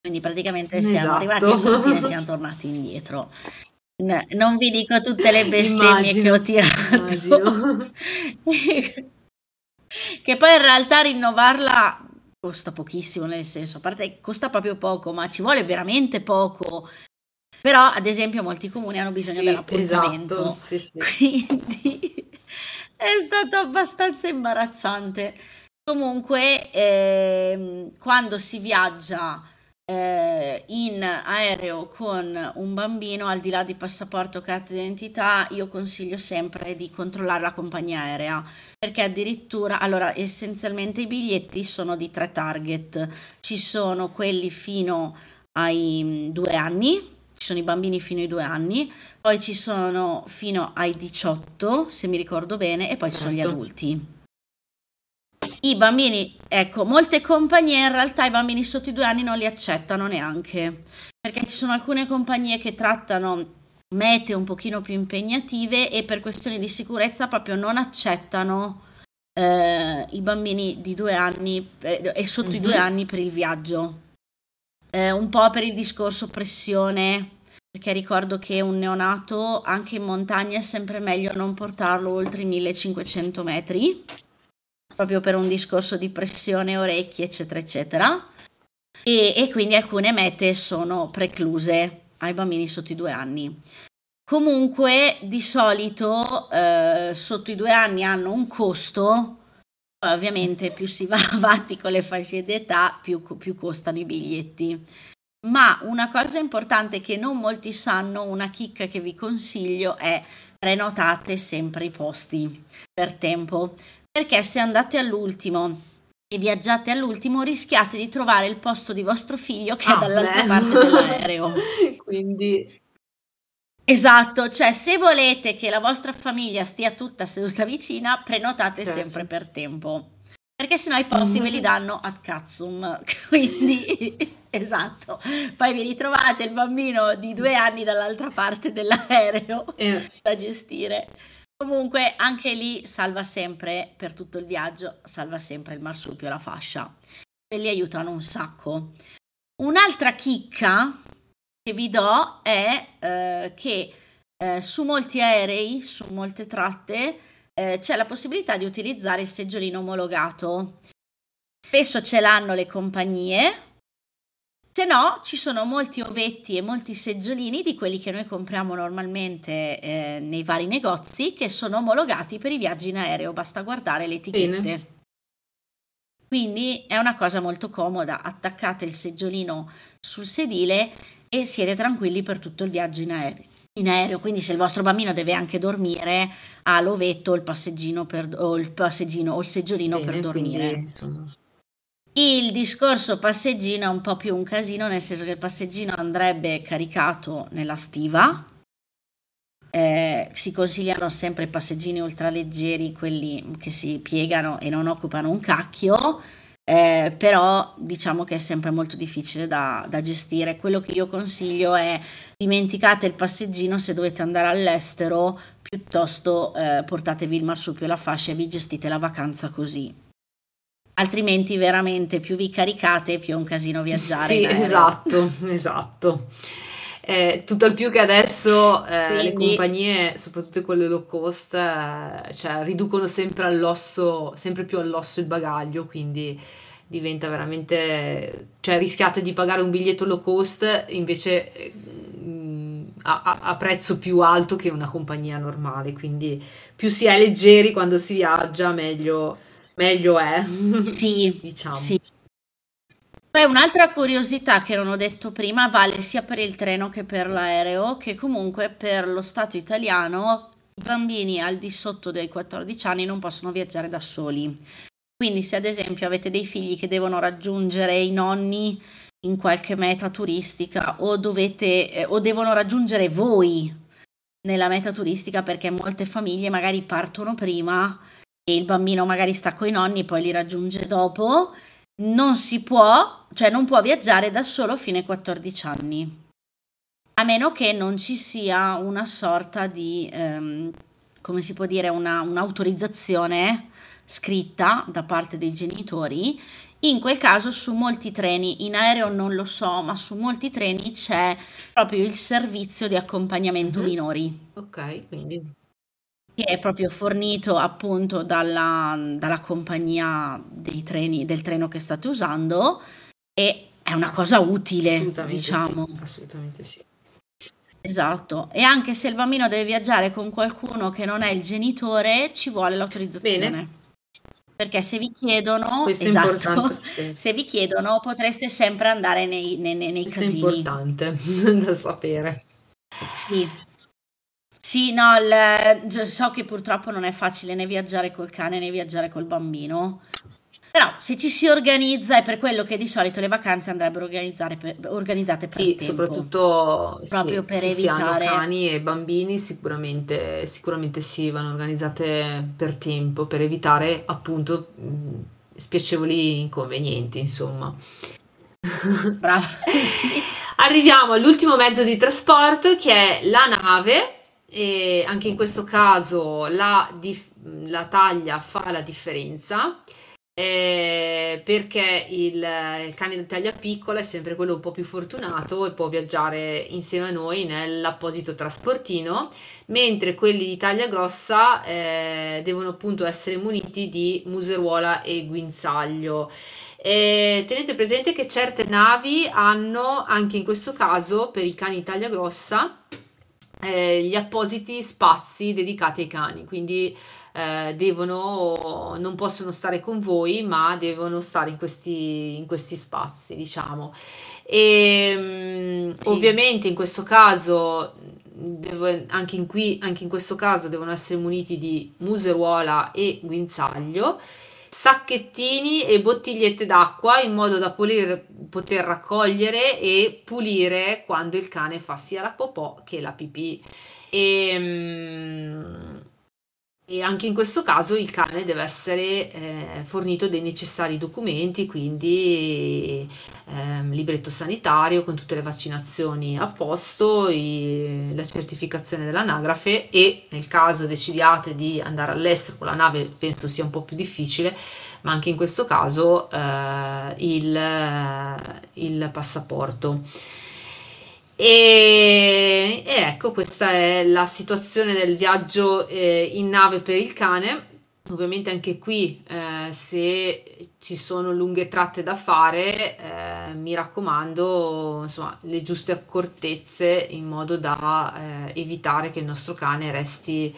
Quindi praticamente siamo esatto. arrivati al confine e siamo tornati indietro. non vi dico tutte le [LAUGHS] bestemmie immagino, che ho tirato. [LAUGHS] che poi in realtà rinnovarla costa pochissimo, nel senso, a parte costa proprio poco, ma ci vuole veramente poco. Però, ad esempio, molti comuni hanno bisogno sì, dell'appuntamento. Esatto, sì, sì. Quindi [LAUGHS] è stato abbastanza imbarazzante. Comunque, ehm, quando si viaggia eh, in aereo con un bambino, al di là di passaporto o carta d'identità, io consiglio sempre di controllare la compagnia aerea perché addirittura, allora, essenzialmente i biglietti sono di tre target. Ci sono quelli fino ai mm, due anni, ci sono i bambini fino ai due anni, poi ci sono fino ai 18, se mi ricordo bene, e poi ci sono gli certo. adulti. I bambini, ecco, molte compagnie in realtà i bambini sotto i due anni non li accettano neanche, perché ci sono alcune compagnie che trattano mete un pochino più impegnative e per questioni di sicurezza proprio non accettano eh, i bambini di due anni eh, e sotto mm-hmm. i due mhm. anni per il viaggio. Eh, un po' per il discorso pressione, perché ricordo che un neonato anche in montagna è sempre meglio non portarlo oltre i 1500 metri proprio per un discorso di pressione orecchie, eccetera, eccetera. E, e quindi alcune mete sono precluse ai bambini sotto i due anni. Comunque, di solito eh, sotto i due anni hanno un costo, ovviamente più si va [LAUGHS] avanti con le fasce d'età, più, più costano i biglietti. Ma una cosa importante che non molti sanno, una chicca che vi consiglio è prenotate sempre i posti per tempo, perché se andate all'ultimo e viaggiate all'ultimo rischiate di trovare il posto di vostro figlio che ah, è dall'altra beh. parte dell'aereo. [LAUGHS] Quindi Esatto, cioè se volete che la vostra famiglia stia tutta seduta vicina, prenotate certo. sempre per tempo. Perché sennò i posti mm. ve li danno ad cazzum. [LAUGHS] Quindi, [LAUGHS] esatto. Poi vi ritrovate il bambino di due anni dall'altra parte dell'aereo eh. da gestire. Comunque anche lì salva sempre per tutto il viaggio, salva sempre il marsupio, la fascia. E li aiutano un sacco. Un'altra chicca che vi do è eh, che eh, su molti aerei, su molte tratte, eh, c'è la possibilità di utilizzare il seggiolino omologato. Spesso ce l'hanno le compagnie, se no, ci sono molti ovetti e molti seggiolini di quelli che noi compriamo normalmente eh, nei vari negozi che sono omologati per i viaggi in aereo, basta guardare le etichette. Bene. Quindi è una cosa molto comoda, attaccate il seggiolino sul sedile e siete tranquilli per tutto il viaggio in aereo. In aereo, quindi se il vostro bambino deve anche dormire, ha l'ovetto il passeggino per, o il passeggino o il seggiolino Bene, per dormire. Quindi, il discorso passeggino è un po' più un casino, nel senso che il passeggino andrebbe caricato nella stiva. Eh, si consigliano sempre i passeggini ultraleggeri, quelli che si piegano e non occupano un cacchio, eh, però diciamo che è sempre molto difficile da, da, gestire. Quello che io consiglio è dimenticate il passeggino se dovete andare all'estero, piuttosto eh, portatevi il marsupio e la fascia e vi gestite la vacanza così altrimenti veramente più vi caricate più è un casino viaggiare. Sì, esatto, esatto. Eh, tutto al più che adesso eh, Quindi... le compagnie, soprattutto quelle low cost, eh, cioè, riducono sempre all'osso, sempre più all'osso il bagaglio, quindi diventa veramente, cioè rischiate di pagare un biglietto low cost invece mm, a, a, prezzo più alto che una compagnia normale, quindi più si è leggeri quando si viaggia, meglio, meglio è. Sì, [LAUGHS] diciamo. Sì. Poi un'altra curiosità che non ho detto prima vale sia per il treno che per l'aereo, che comunque per lo Stato italiano i bambini al di sotto dei 14 anni non possono viaggiare da soli. Quindi se ad esempio avete dei figli che devono raggiungere i nonni in qualche meta turistica o, dovete, eh, o devono raggiungere voi nella meta turistica perché molte famiglie magari partono prima e il bambino magari sta con i nonni e poi li raggiunge dopo, non si può, cioè non può viaggiare da solo fino ai 14 anni. A meno che non ci sia una sorta di, ehm, come si può dire, una, un'autorizzazione scritta da parte dei genitori. In quel caso su molti treni, in aereo non lo so, ma su molti treni c'è proprio il servizio di accompagnamento mm-hmm. minori. Ok, quindi che è proprio fornito appunto dalla, dalla compagnia dei treni, del treno che state usando e è una cosa utile, assolutamente diciamo. Sì, assolutamente sì. Esatto, e anche se il bambino deve viaggiare con qualcuno che non è il genitore, ci vuole l'autorizzazione. Bene. Perché se vi chiedono, Questo esatto, [LAUGHS] se vi chiedono potreste sempre andare nei, nei, nei, nei casini. È importante [LAUGHS] da sapere. Sì, sì, no, il- so che purtroppo non è facile né viaggiare col cane né viaggiare col bambino, però se ci si organizza è per quello che di solito le vacanze andrebbero per- organizzate per Sì, tempo, soprattutto proprio sì, per se si hanno evitare... cani e bambini, sicuramente, sicuramente sì, vanno organizzate per tempo, per evitare appunto spiacevoli inconvenienti, insomma. Brava, [LAUGHS] sì. Arriviamo all'ultimo mezzo di trasporto che è la nave e anche in questo caso la, dif- la taglia fa la differenza eh, perché il, il, cane di taglia piccola è sempre quello un po' più fortunato e può viaggiare insieme a noi nell'apposito trasportino, mentre quelli di taglia grossa eh, devono appunto essere muniti di museruola e guinzaglio. E tenete presente che certe navi hanno anche in questo caso per i cani di taglia grossa eh, gli appositi spazi dedicati ai cani, quindi eh, devono, non possono stare con voi, ma devono stare in questi, in questi spazi, diciamo. E mh, sì. ovviamente in questo caso devo, anche, in qui, anche in questo caso devono essere muniti di museruola e guinzaglio sacchettini e bottigliette d'acqua in modo da poter, poter raccogliere e pulire quando il cane fa sia la popò che la pipì. E, ehm, e anche in questo caso il cane deve essere eh, fornito dei necessari documenti, quindi eh, libretto sanitario con tutte le vaccinazioni a posto, i, la certificazione dell'anagrafe e nel caso decidiate di andare all'estero con la nave penso sia un po' più difficile, ma anche in questo caso eh, il, il passaporto. E, e, ecco, questa è la situazione del viaggio eh, in nave per il cane. Ovviamente anche qui, eh, se ci sono lunghe tratte da fare, eh, mi raccomando, insomma, le giuste accortezze in modo da eh, evitare che il nostro cane resti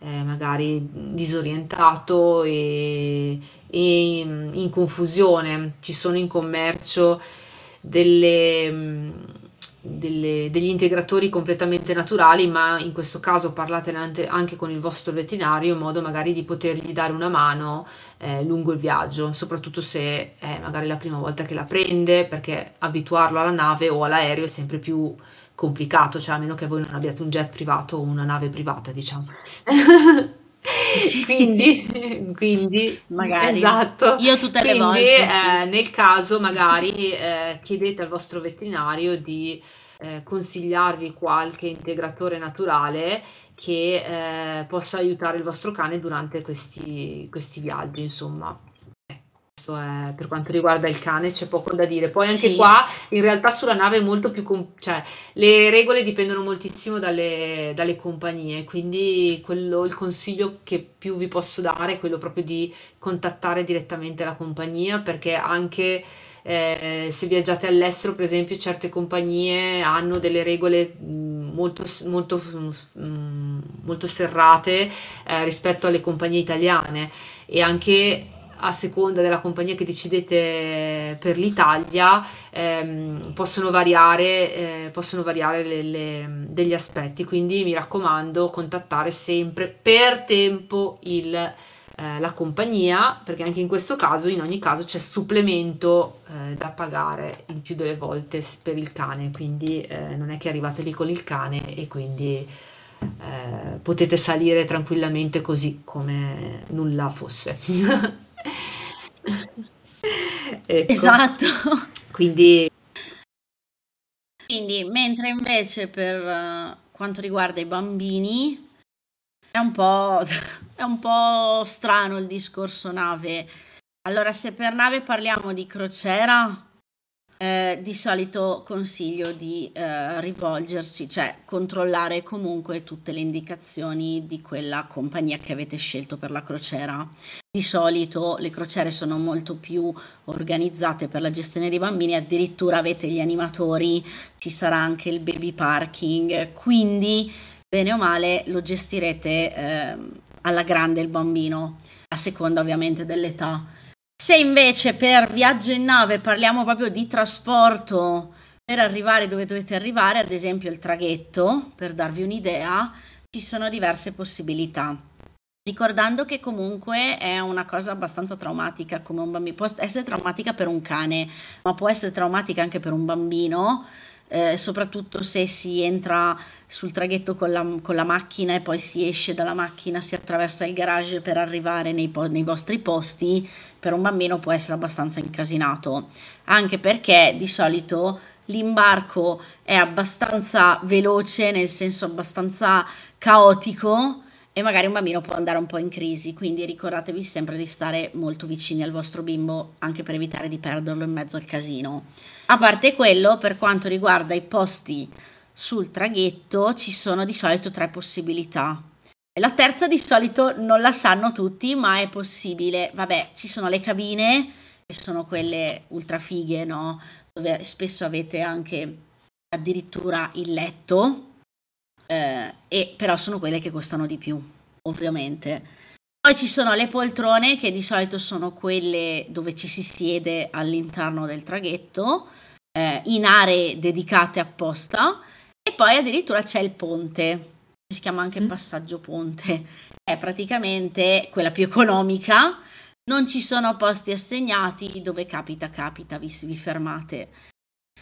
eh, magari disorientato e, e in, in confusione. Ci sono in commercio delle delle, degli integratori completamente naturali, ma in questo caso parlate anche con il vostro veterinario in modo magari di potergli dare una mano eh, lungo il viaggio, soprattutto se è magari la prima volta che la prende, perché abituarlo alla nave o all'aereo è sempre più complicato, cioè a meno che voi non abbiate un jet privato o una nave privata, diciamo. Sì. [LAUGHS] quindi, quindi magari esatto. io tutte le quindi, volte eh, sì. nel caso magari eh, chiedete al vostro veterinario di eh, consigliarvi qualche integratore naturale che eh, possa aiutare il vostro cane durante questi, questi viaggi, insomma. Questo è per quanto riguarda il cane, c'è poco da dire. Poi anche Sì. qua, in realtà, sulla nave è molto più. com- cioè, le regole dipendono moltissimo dalle, dalle compagnie, quindi quello, il consiglio che più vi posso dare è quello proprio di contattare direttamente la compagnia, perché anche eh, se viaggiate all'estero, per esempio, certe compagnie hanno delle regole mh, molto, molto, mh, molto serrate eh, rispetto alle compagnie italiane. E anche a seconda della compagnia che decidete per l'Italia ehm, possono variare, eh, possono variare le- le- degli aspetti, quindi mi raccomando contattare sempre per tempo il, eh, la compagnia, perché anche in questo caso, in ogni caso, c'è supplemento eh, da pagare il più delle volte per il cane, quindi eh, non è che arrivate lì con il cane e quindi eh, potete salire tranquillamente così come nulla fosse. [LAUGHS] Ecco, Esatto. quindi Quindi, mentre invece per eh, quanto riguarda i bambini è un po', è un po' strano il discorso nave. Allora, se per nave parliamo di crociera, eh, di solito consiglio di eh, rivolgersi, cioè controllare comunque tutte le indicazioni di quella compagnia che avete scelto per la crociera. Di solito le crociere sono molto più organizzate per la gestione dei bambini, addirittura avete gli animatori, ci sarà anche il baby parking, quindi bene o male lo gestirete ehm, alla grande il bambino, a seconda ovviamente dell'età. Se invece per viaggio in nave parliamo proprio di trasporto per arrivare dove dovete arrivare, ad esempio il traghetto, per darvi un'idea, ci sono diverse possibilità. Ricordando che comunque è una cosa abbastanza traumatica come un bambino, può essere traumatica per un cane, ma può essere traumatica anche per un bambino, eh, soprattutto se si entra sul traghetto con la, con la macchina e poi si esce dalla macchina, si attraversa il garage per arrivare nei, nei vostri posti, per un bambino può essere abbastanza incasinato, anche perché di solito l'imbarco è abbastanza veloce, nel senso abbastanza caotico e magari un bambino può andare un po' in crisi, quindi ricordatevi sempre di stare molto vicini al vostro bimbo anche per evitare di perderlo in mezzo al casino. A parte quello, per quanto riguarda i posti sul traghetto, ci sono di solito tre possibilità. La terza di solito non la sanno tutti, ma è possibile. Vabbè, ci sono le cabine, che sono quelle ultra fighe, no? Dove spesso avete anche addirittura il letto, eh, e però sono quelle che costano di più, ovviamente. Poi ci sono le poltrone che di solito sono quelle dove ci si siede all'interno del traghetto, eh, in aree dedicate apposta, e poi addirittura c'è il ponte, si chiama anche Mm. passaggio ponte, è praticamente quella più economica, non ci sono posti assegnati, dove capita, capita, vi, vi fermate.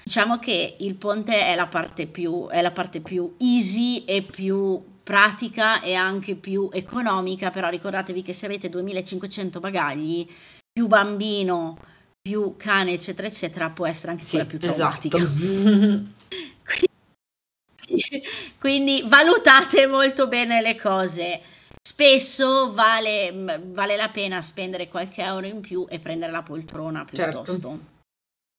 Diciamo che il ponte è la parte più, è la parte più easy e più pratica e anche più economica, però ricordatevi che se avete 2500 bagagli, più bambino, più cane, eccetera, eccetera, può essere anche sì, quella più traumatica. Esatto. [LAUGHS] Quindi valutate molto bene le cose. Spesso vale, vale, la pena spendere qualche euro in più e prendere la poltrona piuttosto. Certo.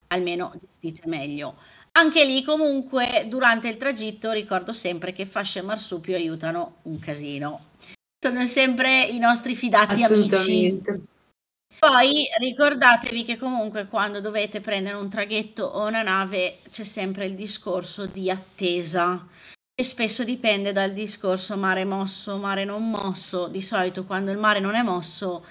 Almeno gestite meglio. Anche lì comunque durante il tragitto ricordo sempre che fasce e marsupio aiutano un casino. Sono sempre i nostri fidati amici. Poi ricordatevi che comunque quando dovete prendere un traghetto o una nave c'è sempre il discorso di attesa e spesso dipende dal discorso mare mosso, mare non mosso. Di solito quando il mare non è mosso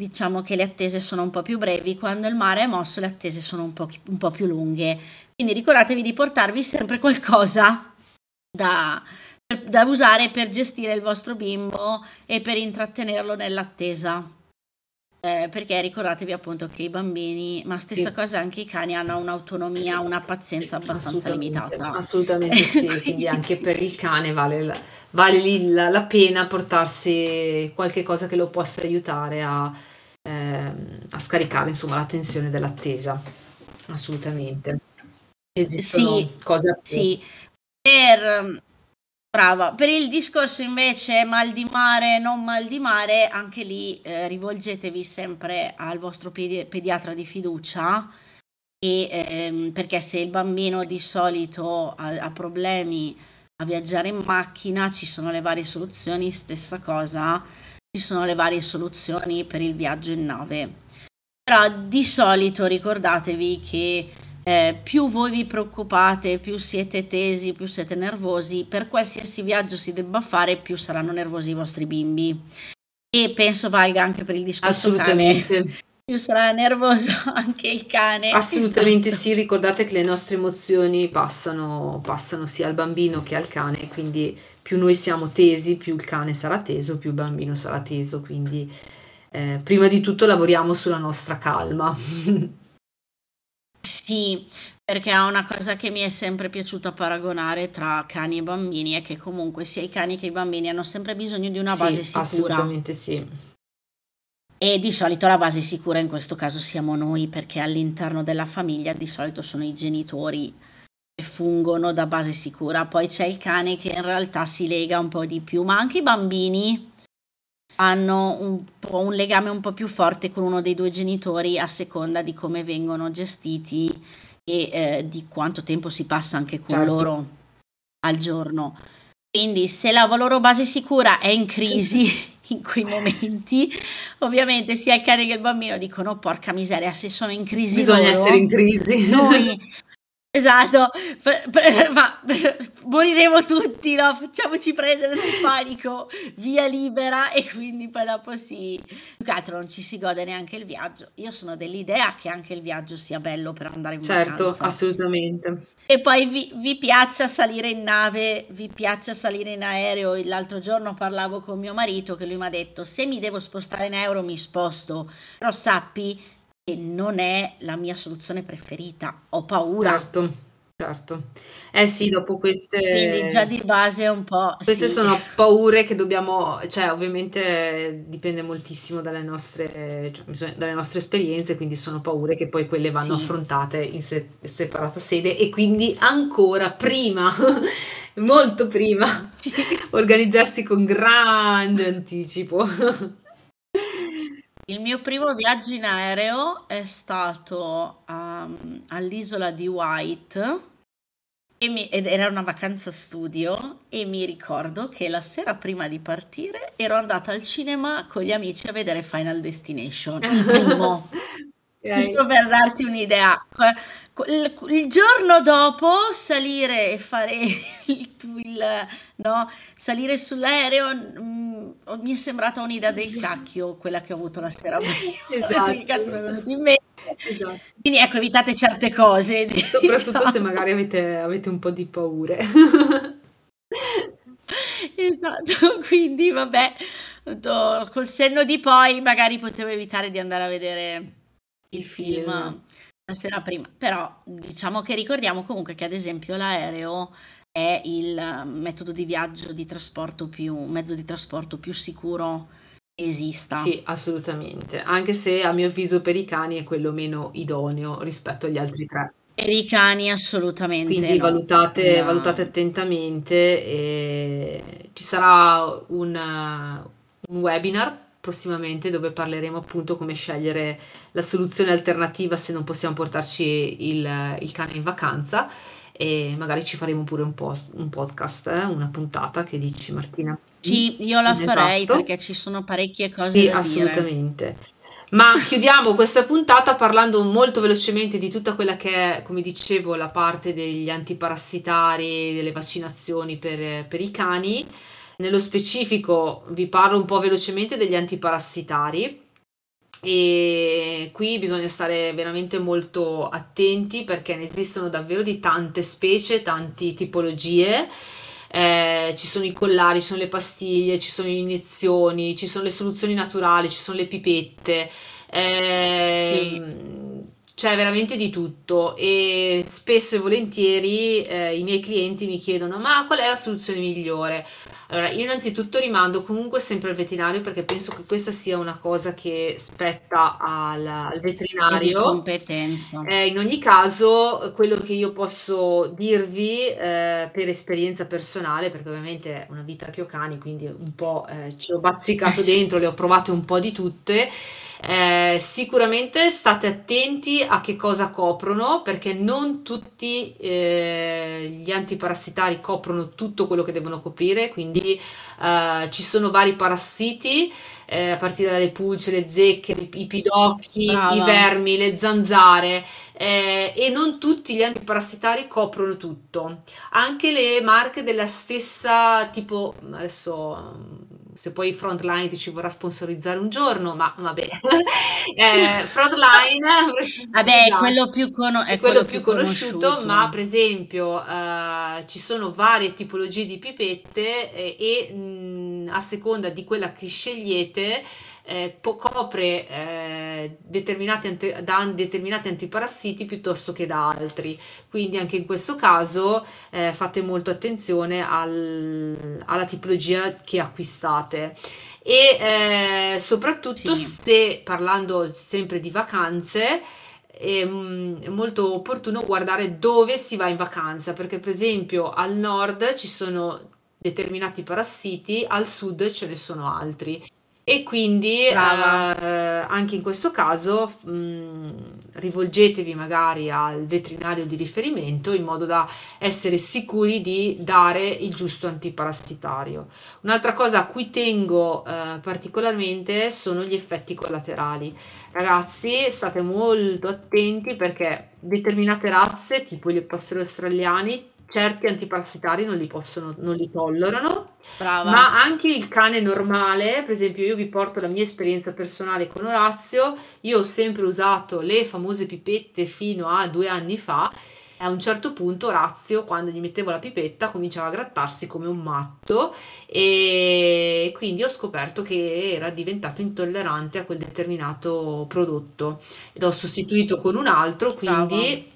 diciamo che le attese sono un po' più brevi, quando il mare è mosso le attese sono un po', un po più lunghe. Quindi ricordatevi di portarvi sempre qualcosa da, da usare per gestire il vostro bimbo e per intrattenerlo nell'attesa. Eh, perché ricordatevi appunto che i bambini, ma stessa sì. cosa anche i cani, hanno un'autonomia, una pazienza abbastanza assolutamente, limitata. Assolutamente sì, [LAUGHS] quindi anche per il cane vale, la, vale la, la, pena portarsi qualche cosa che lo possa aiutare a, a scaricare insomma la tensione dell'attesa. Assolutamente. Esistono sì, cose sì. Per, brava. Per il discorso invece mal di mare non mal di mare anche lì eh, rivolgetevi sempre al vostro pedi- pediatra di fiducia e, ehm, perché se il bambino di solito ha, ha problemi a viaggiare in macchina ci sono le varie soluzioni. Stessa cosa ci sono le varie soluzioni per il viaggio in nave. Però di solito ricordatevi che eh, più voi vi preoccupate, più siete tesi, più siete nervosi, per qualsiasi viaggio si debba fare, più saranno nervosi i vostri bimbi. E penso valga anche per il discorso Assolutamente. Cane. Più sarà nervoso [LAUGHS] anche il cane. Assolutamente esatto. sì, ricordate che le nostre emozioni passano, passano sia al bambino che al cane, quindi più noi siamo tesi, più il cane sarà teso, più il bambino sarà teso, quindi eh, prima di tutto lavoriamo sulla nostra calma. [LAUGHS] sì, perché è una cosa che mi è sempre piaciuta paragonare tra cani e bambini è che comunque sia i cani che i bambini hanno sempre bisogno di una base sì, sicura. Assolutamente sì. E di solito la base sicura in questo caso siamo noi, perché all'interno della famiglia di solito sono i genitori fungono da base sicura. Poi c'è il cane che in realtà si lega un po' di più, ma anche i bambini hanno un, un legame un po' più forte con uno dei due genitori a seconda di come vengono gestiti e eh, di quanto tempo si passa anche con certo. loro al giorno. Quindi se la loro base sicura è in crisi [LAUGHS] in quei momenti, ovviamente sia il cane che il bambino dicono porca miseria, se sono in crisi bisogna loro, essere in crisi. Noi [LAUGHS] Esatto, [LAUGHS] ma [LAUGHS] moriremo tutti, no? Facciamoci prendere del panico, via libera [LAUGHS] e quindi poi dopo sì, più che altro non ci si gode neanche il viaggio. Io sono dell'idea che anche il viaggio sia bello per andare in certo, vacanza. assolutamente. E poi vi, vi piaccia salire in nave, vi piaccia salire in aereo. L'altro giorno parlavo con mio marito che lui mi ha detto se mi devo spostare in aereo mi sposto, però sappi non è la mia soluzione preferita. Ho paura. Certo, certo. Eh sì, dopo queste... Quindi già di base un po'... Queste sì. sono paure che dobbiamo, cioè ovviamente dipende moltissimo dalle nostre, cioè, dalle nostre esperienze, quindi sono paure che poi quelle vanno sì. affrontate in se- separata sede e quindi ancora prima, [LAUGHS] molto prima, sì. organizzarsi con grande anticipo. Il mio primo viaggio in aereo è stato um, all'isola di White mi, ed era una vacanza studio e mi ricordo che la sera prima di partire ero andata al cinema con gli amici a vedere Final Destination, il primo. [LAUGHS] Giusto per darti un'idea. Il, il, giorno dopo salire e fare [LAUGHS] il, il no, salire sull'aereo mh, mm, mi è sembrata un'idea del cacchio quella che ho avuto la sera [LAUGHS] prima. Esatto. che cazzo mi è venuto in mente. Esatto. Quindi ecco, evitate certe cose. [LAUGHS] Soprattutto diciamo. se magari avete, avete un po' di paure. esatto, quindi vabbè, col senno di poi magari potevo evitare di andare a vedere il film la sera prima, però diciamo che ricordiamo comunque che ad esempio l'aereo è il metodo di viaggio di trasporto più, mezzo di trasporto più sicuro esista. Sì, assolutamente, anche se a mio avviso per i cani è quello meno idoneo rispetto agli altri tre. Per i cani assolutamente. Quindi no. valutate, No. valutate attentamente e ci sarà un, un webinar prossimamente dove parleremo appunto come scegliere la soluzione alternativa se non possiamo portarci il, il cane in vacanza e magari ci faremo pure un, post- un podcast, eh, una puntata che dici Martina? Sì, io la farei Esatto. perché ci sono parecchie cose Sì, da dire. assolutamente. Ma chiudiamo questa puntata parlando molto velocemente di tutta quella che è, come dicevo, la parte degli antiparassitari, delle vaccinazioni per, per i cani. Nello specifico vi parlo un po' velocemente degli antiparassitari e qui bisogna stare veramente molto attenti perché ne esistono davvero di tante specie, tante tipologie. Eh, ci sono i collari, ci sono le pastiglie, ci sono le iniezioni, ci sono le soluzioni naturali, ci sono le pipette. ehm, C'è veramente di tutto e spesso e volentieri eh, i miei clienti mi chiedono: Ma qual è la soluzione migliore? Allora, io innanzitutto rimando comunque sempre al veterinario perché penso che questa sia una cosa che spetta al, al È di veterinario. competenza. Eh, in ogni caso, quello che io posso dirvi eh, per esperienza personale, perché ovviamente è una vita che ho cani, quindi un po' eh, ci ho bazzicato Eh dentro, le ho provate un po' di tutte. Eh, sicuramente state attenti a che cosa coprono, perché non tutti eh, gli antiparassitari coprono tutto quello che devono coprire, quindi eh, ci sono vari parassiti eh, a partire dalle pulce, le zecche, i, i pidocchi, i Brava. vermi, le zanzare, eh, e non tutti gli antiparassitari coprono tutto. Anche le marche della stessa, tipo, adesso se poi Frontline ci vorrà sponsorizzare un giorno, ma vabbè, [LAUGHS] eh, Frontline, [LAUGHS] Vabbè, è esatto, quello più, cono- è quello quello più più conosciuto, ma per esempio eh, ci sono varie tipologie di pipette eh, e mh, a seconda di quella che scegliete eh, po- copre eh, determinati anti- da determinati antiparassiti piuttosto che da altri. Quindi anche in questo caso eh, fate molto attenzione al- alla tipologia che acquistate. E eh, soprattutto Sì. se parlando sempre di vacanze, mm, è molto opportuno guardare dove si va in vacanza, perché per esempio al nord ci sono determinati parassiti, al sud ce ne sono altri. E quindi eh, anche in questo caso mh, rivolgetevi magari al veterinario di riferimento in modo da essere sicuri di dare il giusto antiparassitario. Un'altra cosa a cui tengo eh, particolarmente sono gli effetti collaterali. Ragazzi, state molto attenti perché determinate razze, tipo gli pastori australiani, certi antiparassitari non li possono, non li tollerano, Brava. ma anche il cane normale, per esempio, io vi porto la mia esperienza personale con Orazio, io ho sempre usato le famose pipette fino a due anni fa. e A un certo punto Orazio, quando gli mettevo la pipetta, cominciava a grattarsi come un matto e quindi ho scoperto che era diventato intollerante a quel determinato prodotto ed ho sostituito con un altro, quindi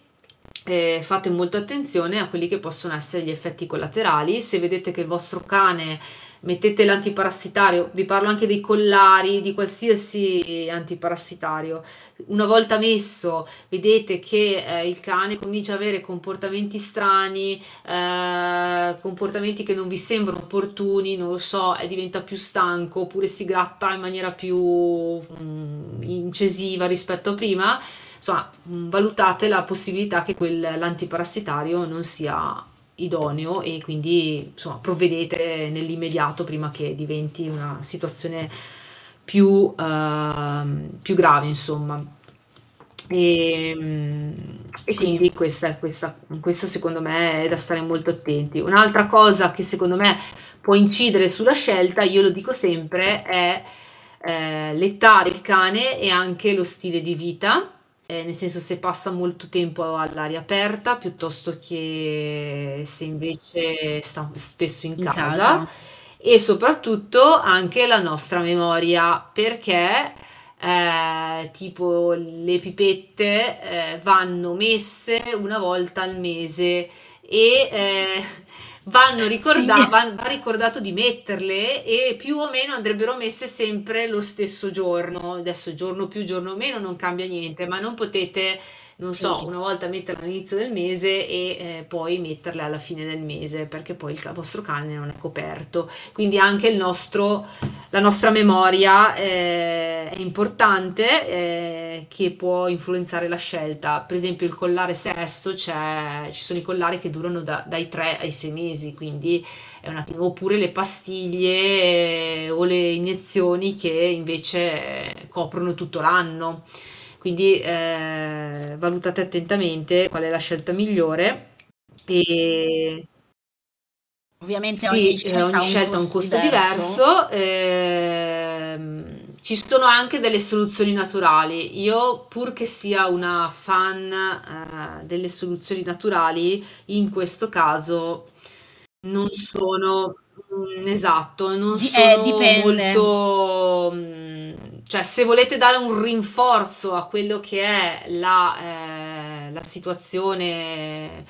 eh, fate molto attenzione a quelli che possono essere gli effetti collaterali. Se vedete che il vostro cane mettete l'antiparassitario, vi parlo anche dei collari, di qualsiasi antiparassitario. Una volta messo, vedete che eh, il cane comincia ad avere comportamenti strani, eh, comportamenti che non vi sembrano opportuni, non lo so, e diventa più stanco oppure si gratta in maniera più mm, incisiva rispetto a prima insomma, valutate la possibilità che quel, l'antiparassitario non sia idoneo e quindi insomma, provvedete nell'immediato prima che diventi una situazione più, ehm, più grave, insomma. E, e Sì. quindi questa, questa- questo secondo me è da stare molto attenti. Un'altra cosa che secondo me può incidere sulla scelta, io lo dico sempre, è eh, lettare il cane e anche lo stile di vita eh, nel senso se passa molto tempo all'aria aperta piuttosto che se invece sta spesso in In casa casa. e soprattutto anche la nostra memoria perché eh, tipo le pipette eh, vanno messe una volta al mese e eh, vanno ricorda- sì. va, va ricordato di metterle e più o meno andrebbero messe sempre lo stesso giorno. Adesso giorno più, giorno meno non cambia niente, ma non potete non so, una volta metterla all'inizio del mese e eh, poi metterle alla fine del mese perché poi il vostro cane non è coperto. Quindi anche il nostro, la nostra memoria eh, è importante eh, che può influenzare la scelta. Per esempio il collare sesto, ci sono i collari che durano da, dai 3 ai 6 mesi, quindi è un attimo, oppure le pastiglie eh, o le iniezioni che invece eh, coprono tutto l'anno. Quindi eh, valutate attentamente qual è la scelta migliore e ovviamente ogni sì, scelta, ogni scelta ha un costo diverso, diverso ehm, ci sono anche delle soluzioni naturali. Io, pur che sia una fan eh, delle soluzioni naturali, in questo caso non sono mm, esatto, non eh, sono dipende. molto mm, cioè se volete dare un rinforzo a quello che è la, eh, la situazione,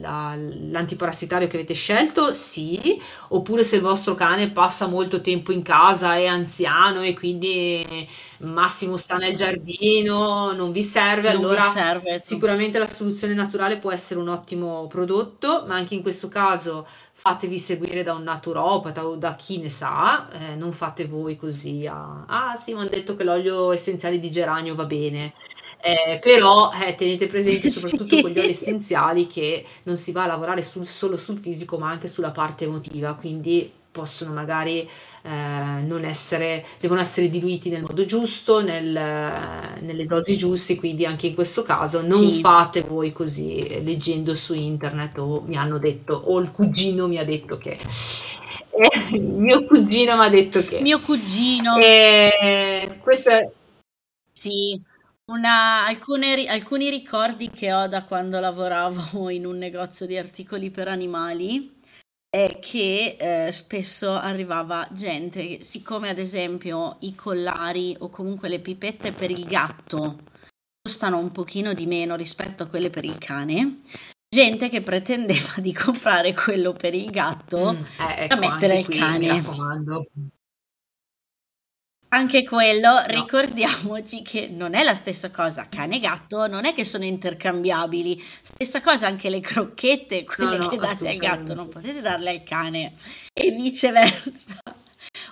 la- l'antiparassitario che avete scelto, sì, oppure se il vostro cane passa molto tempo in casa, è anziano e quindi massimo sta nel giardino, non vi serve, Non vi allora serve. sì. sicuramente la soluzione naturale può essere un ottimo prodotto, ma anche in questo caso fatevi seguire da un naturopata o da chi ne sa, eh, non fate voi così a, ah sì, mi hanno detto che l'olio essenziale di geranio va bene. Eh, però eh, tenete presente [LAUGHS] soprattutto Sì. con gli oli essenziali che non si va a lavorare sul- solo sul fisico ma anche sulla parte emotiva, quindi possono magari eh, non essere, devono essere diluiti nel modo giusto, nel- nelle dosi giuste, quindi anche in questo caso non Sì. fate voi così eh, leggendo su internet o mi hanno detto o il cugino mi ha detto che. [LAUGHS] Eh, mio cugino mi ha detto che. Mio cugino. Eh, questo è... Sì, una- alcune alcuni ricordi che ho da quando lavoravo in un negozio di articoli per animali è che eh, spesso arrivava gente, siccome ad esempio i collari o comunque le pipette per il gatto costano un pochino di meno rispetto a quelle per il cane, gente che pretendeva [LAUGHS] di comprare quello per il gatto Mm, eh, da ecco, mettere anche al qui, cane. Anche quello, No. ricordiamoci che non è la stessa cosa. Cane e gatto non è che sono intercambiabili. Stessa cosa anche le crocchette, quelle No, no, che date al gatto, non potete darle al cane e viceversa.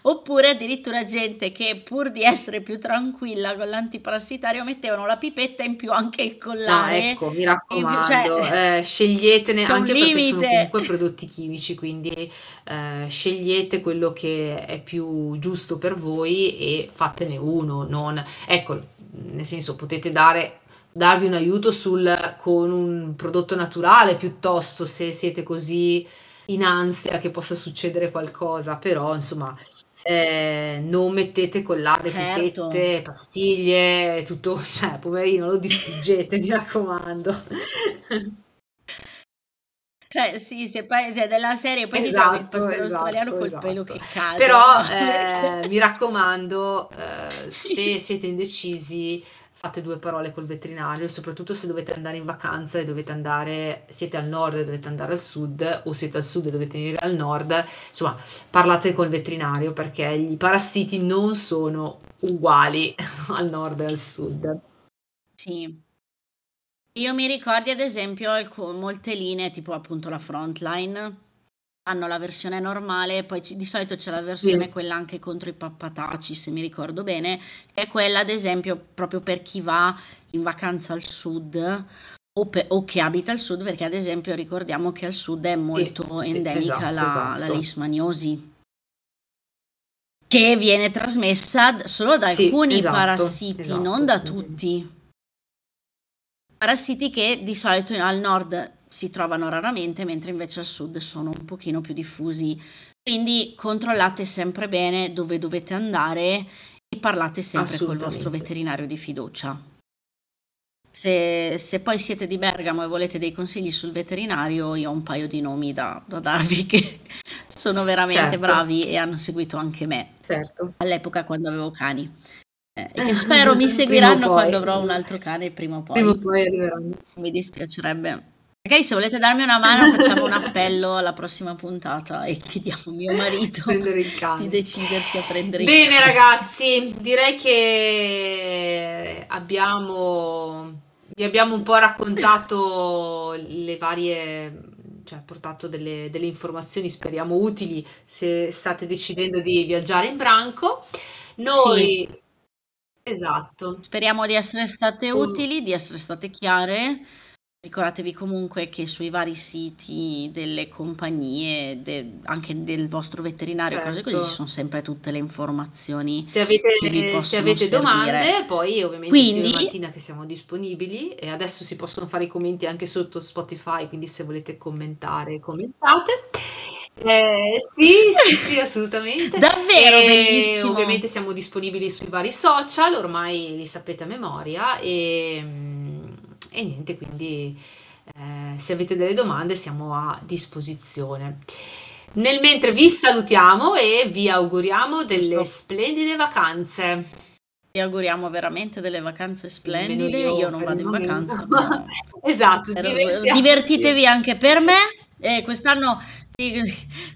Oppure addirittura gente che pur di essere più tranquilla con l'antiparassitario mettevano la pipetta in più anche il collare. ecco, mi in più, raccomando, cioè, eh, sceglietene [LAUGHS] anche perché sono limite. comunque prodotti chimici, quindi eh, scegliete quello che è più giusto per voi e fatene uno, non... Ecco, nel senso, potete dare, darvi un aiuto sul, con un prodotto naturale piuttosto se siete così in ansia che possa succedere qualcosa, però insomma... eh, non mettete collare, Certo. pipette, pastiglie, tutto, [LAUGHS] cioè, poverino, lo distruggete, [LAUGHS] mi raccomando. Cioè, sì, se poi è della serie, poi ti trovi il Esatto, pastore australiano esatto, col pelo che esatto. cade. Però? Perché- [LAUGHS] eh, mi raccomando, eh, se siete indecisi, fate due parole col veterinario, soprattutto se dovete andare in vacanza e dovete andare, siete al nord e dovete andare al sud, o siete al sud e dovete venire al nord, insomma, parlate col veterinario perché i parassiti non sono uguali [LAUGHS] al nord e al sud. Sì. Io mi ricordi ad esempio alcu- molte linee, tipo appunto la Frontline, hanno la versione normale, poi ci- di solito c'è la versione Sì. quella anche contro i pappataci, se mi ricordo bene, che è quella ad esempio proprio per chi va in vacanza al sud o, pe- o che abita al sud, perché ad esempio ricordiamo che al sud è molto sì, endemica esatto, la, la esatto. leishmaniosi. Che viene trasmessa solo da Sì, alcuni esatto, parassiti, esatto. non da tutti. Parassiti che di solito al nord si trovano raramente, mentre invece al sud sono un pochino più diffusi. Quindi controllate sempre bene dove dovete andare e parlate sempre col vostro veterinario di fiducia. Se, se poi siete di Bergamo e volete dei consigli sul veterinario, io ho un paio di nomi da, da darvi che [LAUGHS] sono veramente Certo. bravi e hanno seguito anche me Certo. all'epoca quando avevo cani. Eh, e che spero mi [LAUGHS] seguiranno quando avrò un altro cane prima o poi. Prima o poi arriveranno. Mi dispiacerebbe. Magari se volete darmi una mano facciamo un appello alla prossima puntata e chiediamo a mio marito di decidersi a prendere Bene, il. Bene ragazzi, direi che abbiamo, vi abbiamo un po' raccontato le varie cioè, portato delle, delle, informazioni, speriamo utili, se state decidendo di viaggiare in branco. Noi, sì. esatto. Speriamo di essere state utili, di essere state chiare. Ricordatevi comunque che sui vari siti delle compagnie, de- anche del vostro veterinario, certo. cose così, ci sono sempre tutte le informazioni. Se avete, se avete domande, poi ovviamente quindi, mattina che siamo disponibili e adesso si possono fare i commenti anche sotto Spotify, quindi se volete commentare, commentate. Eh, sì, sì, sì, [LAUGHS] assolutamente. Davvero e bellissimo. Ovviamente siamo disponibili sui vari social, ormai li sapete a memoria e e niente, quindi eh, se avete delle domande siamo a disposizione. Nel mentre vi salutiamo e vi auguriamo delle splendide vacanze. Vi auguriamo veramente delle vacanze splendide. Io, io non vado in vacanza. [LAUGHS] esatto, divertitevi anche per me. Eh, quest'anno, sì,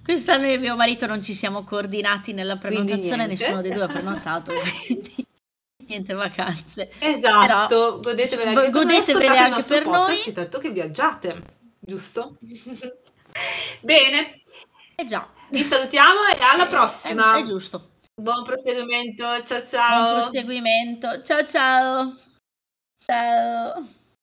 quest'anno io e mio marito non ci siamo coordinati nella prenotazione, nessuno dei due ha prenotato. Quindi niente vacanze. Esatto, godetevele anche godetevele per, anche per noi. Tanto che viaggiate, giusto? [LAUGHS] Bene. Eh già. Vi salutiamo e alla prossima. È, è giusto. Buon proseguimento, ciao ciao. Buon proseguimento, ciao ciao. Ciao.